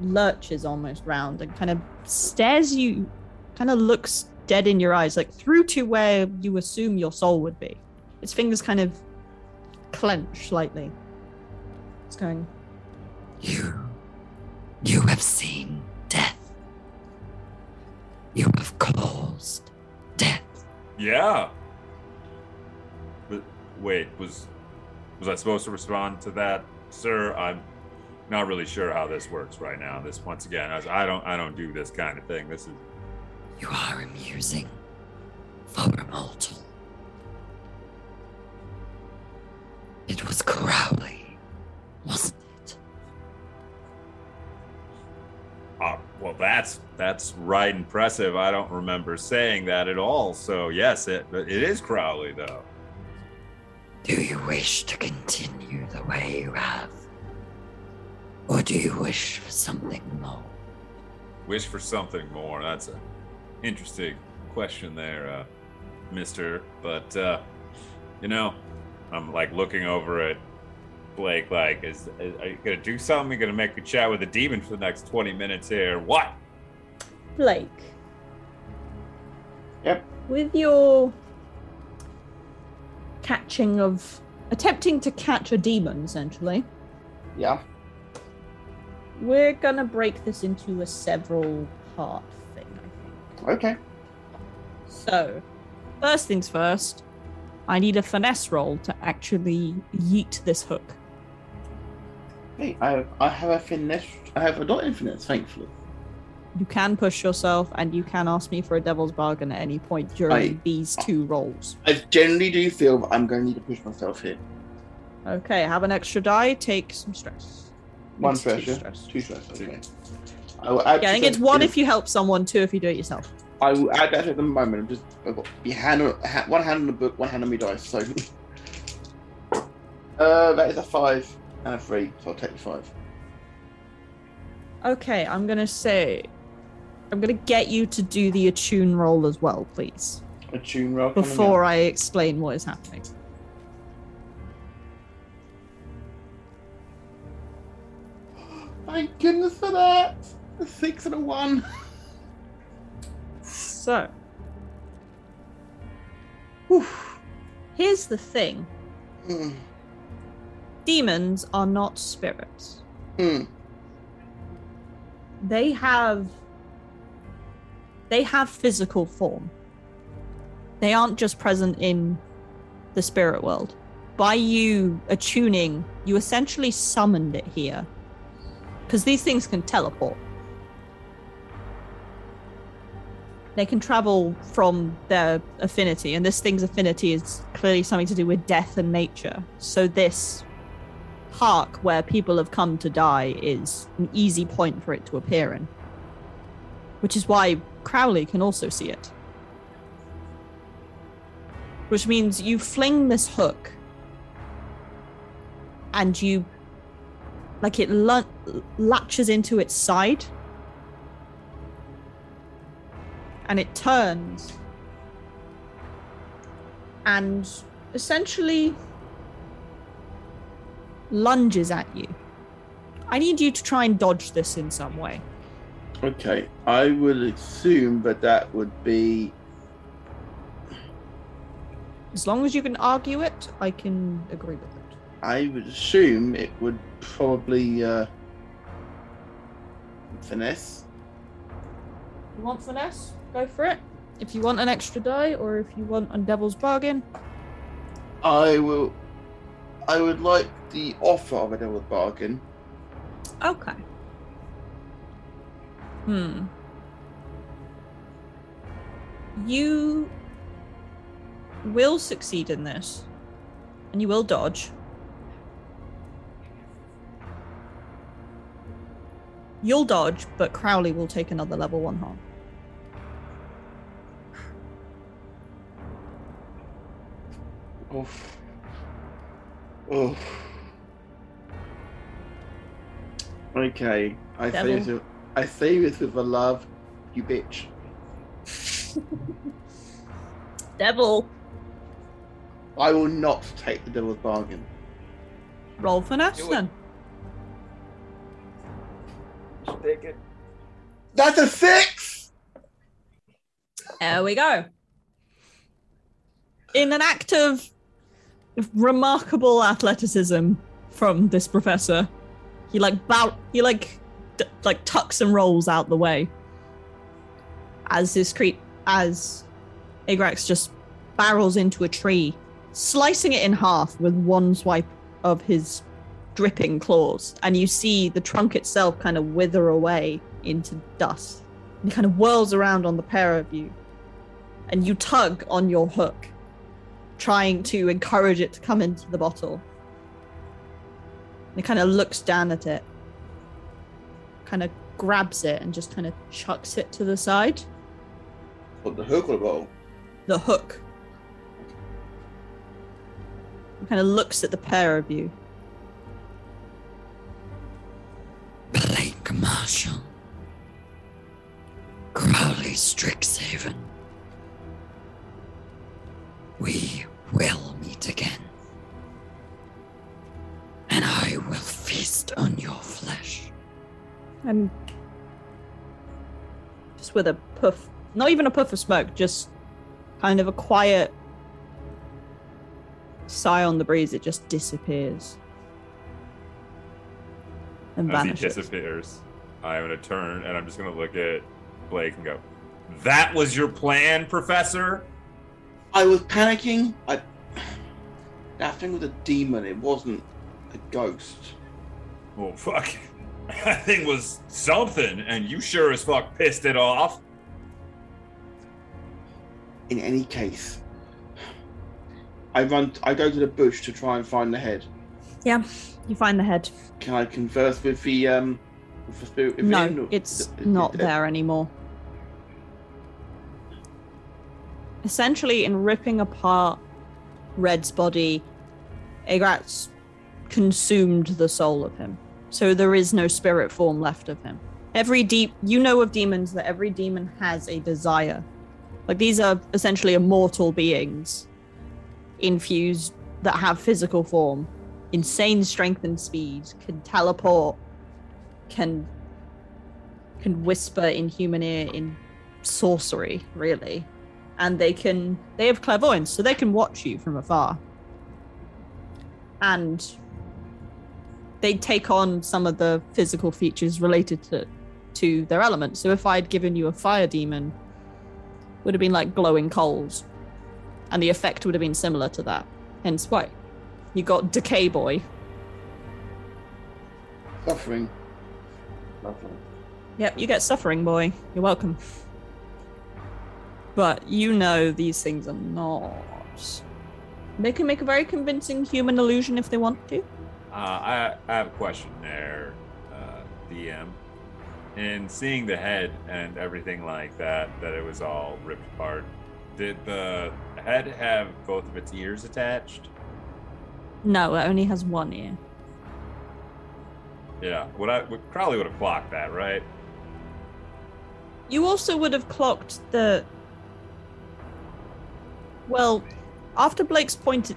C: lurches almost round and kind of stares you, kind of looks dead in your eyes, like through to where you assume your soul would be. Its fingers kind of clench slightly. It's going,
G: You. You have seen death. You have caused death.
D: Yeah. But wait, was was I supposed to respond to that, sir? I'm not really sure how this works right now. This once again, I, I don't I don't do this kind of thing. This is
G: You are amusing for a mortal. It was Crowley, wasn't it?
D: uh, well, that's that's right impressive. I don't remember saying that at all. So yes, it it is Crowley though.
G: Do you wish to continue the way you have? Or do you wish for something more?
D: Wish for something more. That's an interesting question there, uh, Mister. But uh, you know, I'm like looking over at Blake. Like, is, is are you gonna do something? You gonna make a chat with a demon for the next twenty minutes here? What?
C: Blake.
E: Yep.
C: With your catching of attempting to catch a demon, essentially,
E: Yeah.
C: we're gonna break this into a several part thing, I think.
E: Okay.
C: So, first things first, I need a finesse roll to actually yeet this hook.
E: Hey, I I have a finesse. I have a dot infinite, thankfully.
C: You can push yourself, and you can ask me for a devil's bargain at any point during
E: I-
C: these two rolls.
E: I generally do feel that I'm going to need to push myself here.
C: Okay, have an extra die, take some stress.
E: One
C: It's two
E: stress. Two stress. Okay. I
C: Yeah, I think it's one if you help someone, two if you do it yourself.
E: I will add that at the moment. I'm just I've got your hand on, ha- one hand on the book, one hand on my dice. So uh, that is a five and a three. So I'll take the five.
C: Okay, I'm gonna say, I'm gonna get you to do the attune roll as well, please,
E: A tune roll
C: before. I explain what is happening.
E: Thank goodness for that. A six and a one.
C: So, Whew. here's the thing:
E: Mm.
C: demons are not spirits.
E: Mm.
C: They have they have physical form. They aren't just present in the spirit world. By you attuning, you essentially summoned it here. Because these things can teleport. They can travel from their affinity, and this thing's affinity is clearly something to do with death and nature. So this park where people have come to die is an easy point for it to appear in. Which is why Crowley can also see it. Which means you fling this hook and you like it lu- latches into its side and it turns and essentially lunges at you. I need you to try and dodge this in some way.
E: Okay, I would assume that that would be
C: As long as you can argue it, I can agree with it.
E: I would assume it would probably uh, finesse.
C: You want finesse? Go for it. If you want an extra die, or if you want a devil's bargain,
E: I will. I would like the offer of a devil's bargain.
C: okay. Hmm. You will succeed in this, and you will dodge. You'll dodge, but Crowley will take another level one harm.
E: Oof. Oof. Okay, I say
C: Devil.
E: this with, I say this with a love, you bitch.
C: Devil,
E: I will not take the devil's bargain.
C: roll for Nash
D: Do it.
C: then.
D: Take it.
E: That's a six.
C: There we go. In an act of remarkable athleticism from this professor, he like bow, he like d- like tucks and rolls out the way. As this cre- as Agrax just barrels into a tree, slicing it in half with one swipe of his dripping claws, and you see the trunk itself kind of wither away into dust. And he kind of whirls around on the pair of you, and you tug on your hook, trying to encourage it to come into the bottle. And it kind of looks down at it, kind of grabs it, and just kind of chucks it to the side.
E: What the hook or the bottle?
C: The hook. Kind of looks at the pair of you.
G: Blake Marshall. Crowley Strixhaven. We will meet again. And I will feast on your flesh.
C: And just with a puff, not even a puff of smoke, just kind of a quiet sigh on the breeze, it just disappears. And
D: As he disappears, I'm gonna turn and I'm just gonna look at Blake and go, "That was your plan, Professor."
E: I was panicking. I that thing was a demon. It wasn't a ghost.
D: Well, fuck. That thing was something, and you sure as fuck pissed it off.
E: In any case, I run. I go to the bush to try and find the head.
C: Yeah, you find the head.
E: Can I converse with the um with the spirit within?
C: No,
E: or-
C: it's
E: is it
C: not
E: dead?
C: there anymore. Essentially, in ripping apart Red's body, Agrat's consumed the soul of him. So there is no spirit form left of him. Every deep, you know of demons that every demon has a desire. Like these are essentially immortal beings infused that have physical form, insane strength and speed, can teleport, can can whisper in human ear in sorcery, really. And they can they have clairvoyance, so they can watch you from afar. And they take on some of the physical features related to to their element. So if I'd given you a fire demon, would have been like glowing coals. And the effect would have been similar to that. Hence why. You got Decay Boy.
E: Suffering. Lovely.
C: Yep, you get suffering, boy. You're welcome. But you know these things are not. They can make a very convincing human illusion if they want to.
D: Uh, I, I have a question there, uh, DM. In seeing the head and everything like that, that it was all ripped apart, did the head have both of its ears attached?
C: No, it only has one ear.
D: Yeah, would I would, Crowley would have clocked that, right?
C: You also would have clocked the. Well, after Blake's pointed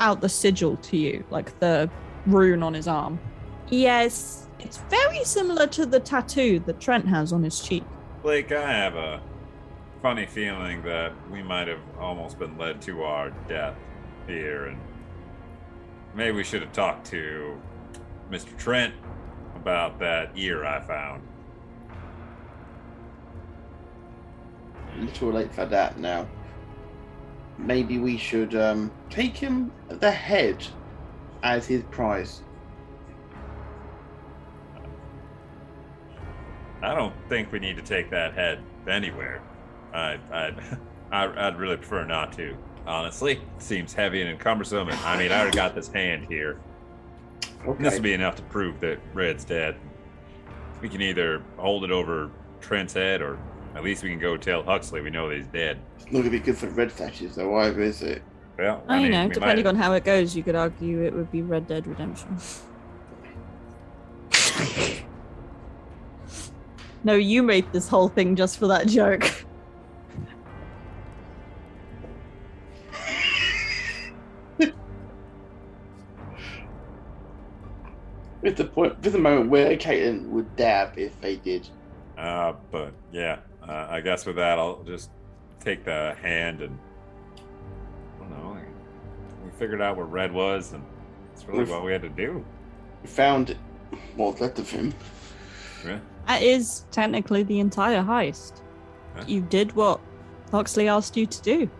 C: out the sigil to you, like the rune on his arm. Yes, it's very similar to the tattoo that Trent has on his cheek.
D: Blake, I have a funny feeling that we might have almost been led to our death here, and maybe we should have talked to Mr. Trent about that ear I found.
E: A little late for that now. Maybe we should um, take him the head as his prize.
D: I don't think we need to take that head anywhere. I, I'd, I- I'd really prefer not to. Honestly, seems heavy and cumbersome. And I mean, I already got this hand here.
E: Okay.
D: This will be enough to prove that Red's dead. We can either hold it over Trent's head, or at least we can go tell Huxley we know that he's dead.
E: It's not gonna be good for the red sashes, though. Either is it?
D: Well,
C: I,
D: mean,
C: know, depending
D: might-
C: on how it goes, you could argue it would be Red Dead Redemption. no, you made this whole thing just for that joke.
E: With the point, with the moment where Caitlin would dab if they did.
D: Uh, but yeah, uh, I guess with that, I'll just take the hand and I don't know. We figured out where Red was, and that's really
E: We've-
D: what we had to do.
E: We found what's left of him.
D: Yeah.
C: That is technically the entire heist.
D: Huh?
C: You did what Huxley asked you to do.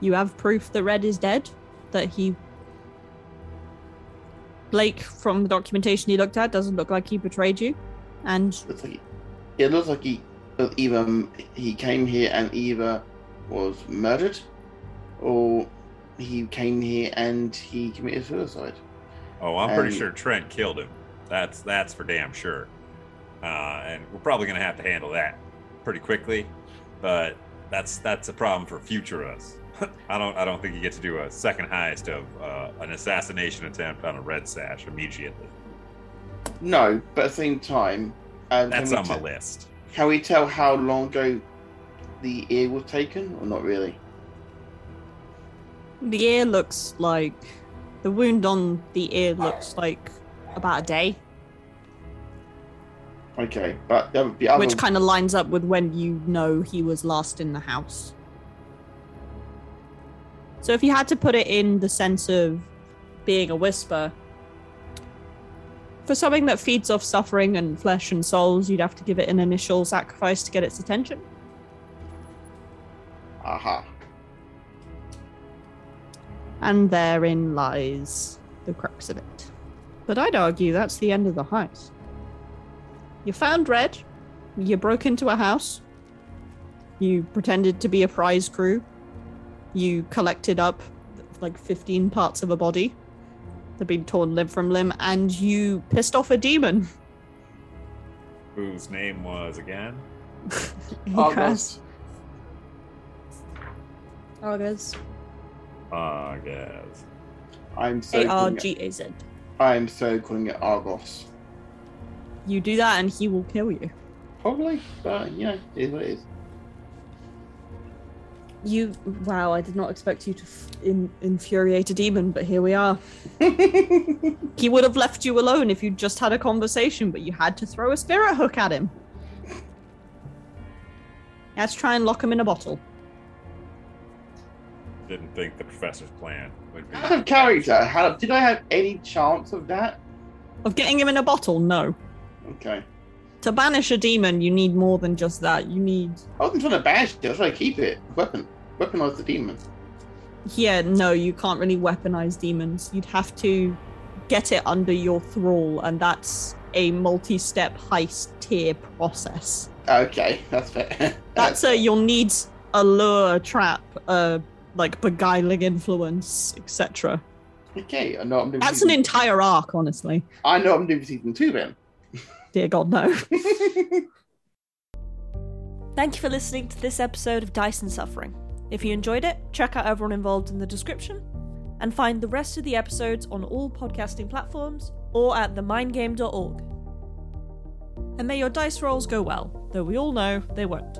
C: You have proof that Red is dead, that he. Blake, from the documentation he looked at, doesn't look like he betrayed you. And
E: Looks like he, it looks like he either he came here and either was murdered, or he came here and he committed suicide.
D: Oh, I'm pretty sure Trent killed him. That's that's for damn sure. Uh, and we're probably gonna have to handle that pretty quickly, but that's that's a problem for future us. I don't I don't think you get to do a second heist of uh, an assassination attempt on a red sash immediately.
E: No, but at the same time, um,
D: That's on
E: we
D: my list.
E: Can we tell how long ago the ear was taken, or not really?
C: the ear looks like. The wound on the ear looks like about a day,
E: Okay, but the, the other
C: which kind of lines up with when you know he was last in the house. So if you had to put it in the sense of being a whisper, for something that feeds off suffering and flesh and souls, you'd have to give it an initial sacrifice to get its attention.
E: aha.
C: And therein lies the crux of it. But I'd argue that's the end of the heist. You found Red, you broke into a house, you pretended to be a prize crew, you collected up like 15 parts of a body that had been torn limb from limb, and you pissed off a demon.
D: Whose name was again?
E: Argos.
C: Argaz.
D: Ah, guess.
E: I'm so
C: A R
E: calling it,
C: G A Z.
E: I'm so calling it Argos.
C: You do that and he will kill you.
E: Probably, but you know, it is what it is.
C: You. Wow, I did not expect you to f- in- infuriate a demon, but here we are. He would have left you alone if you'd just had a conversation, but you had to throw a spirit hook at him. Let's try and lock him in a bottle.
D: Didn't think the professor's plan would be.
E: Out of character, how, did I have any chance of that?
C: Of getting him in a bottle, no.
E: Okay.
C: To banish a demon, you need more than just that. You need.
E: I wasn't trying to bash it, I was trying to keep it. Weapon. Weaponize the demon.
C: Yeah, no, you can't really weaponize demons. You'd have to get it under your thrall, and that's a multi step heist tier process.
E: Okay, that's fair.
C: That's a you'll need a lure, trap, uh, like beguiling influence, etc.
E: okay. I know I'm doing. for
C: That's an entire arc, honestly.
E: I know I'm doing for season two then.
C: Dear God, no.
H: Thank you for listening to this episode of Dyson Suffering. If you enjoyed it, check out everyone involved in the description and find the rest of the episodes on all podcasting platforms or at themindgame.org. And may your dice rolls go well, though we all know they won't.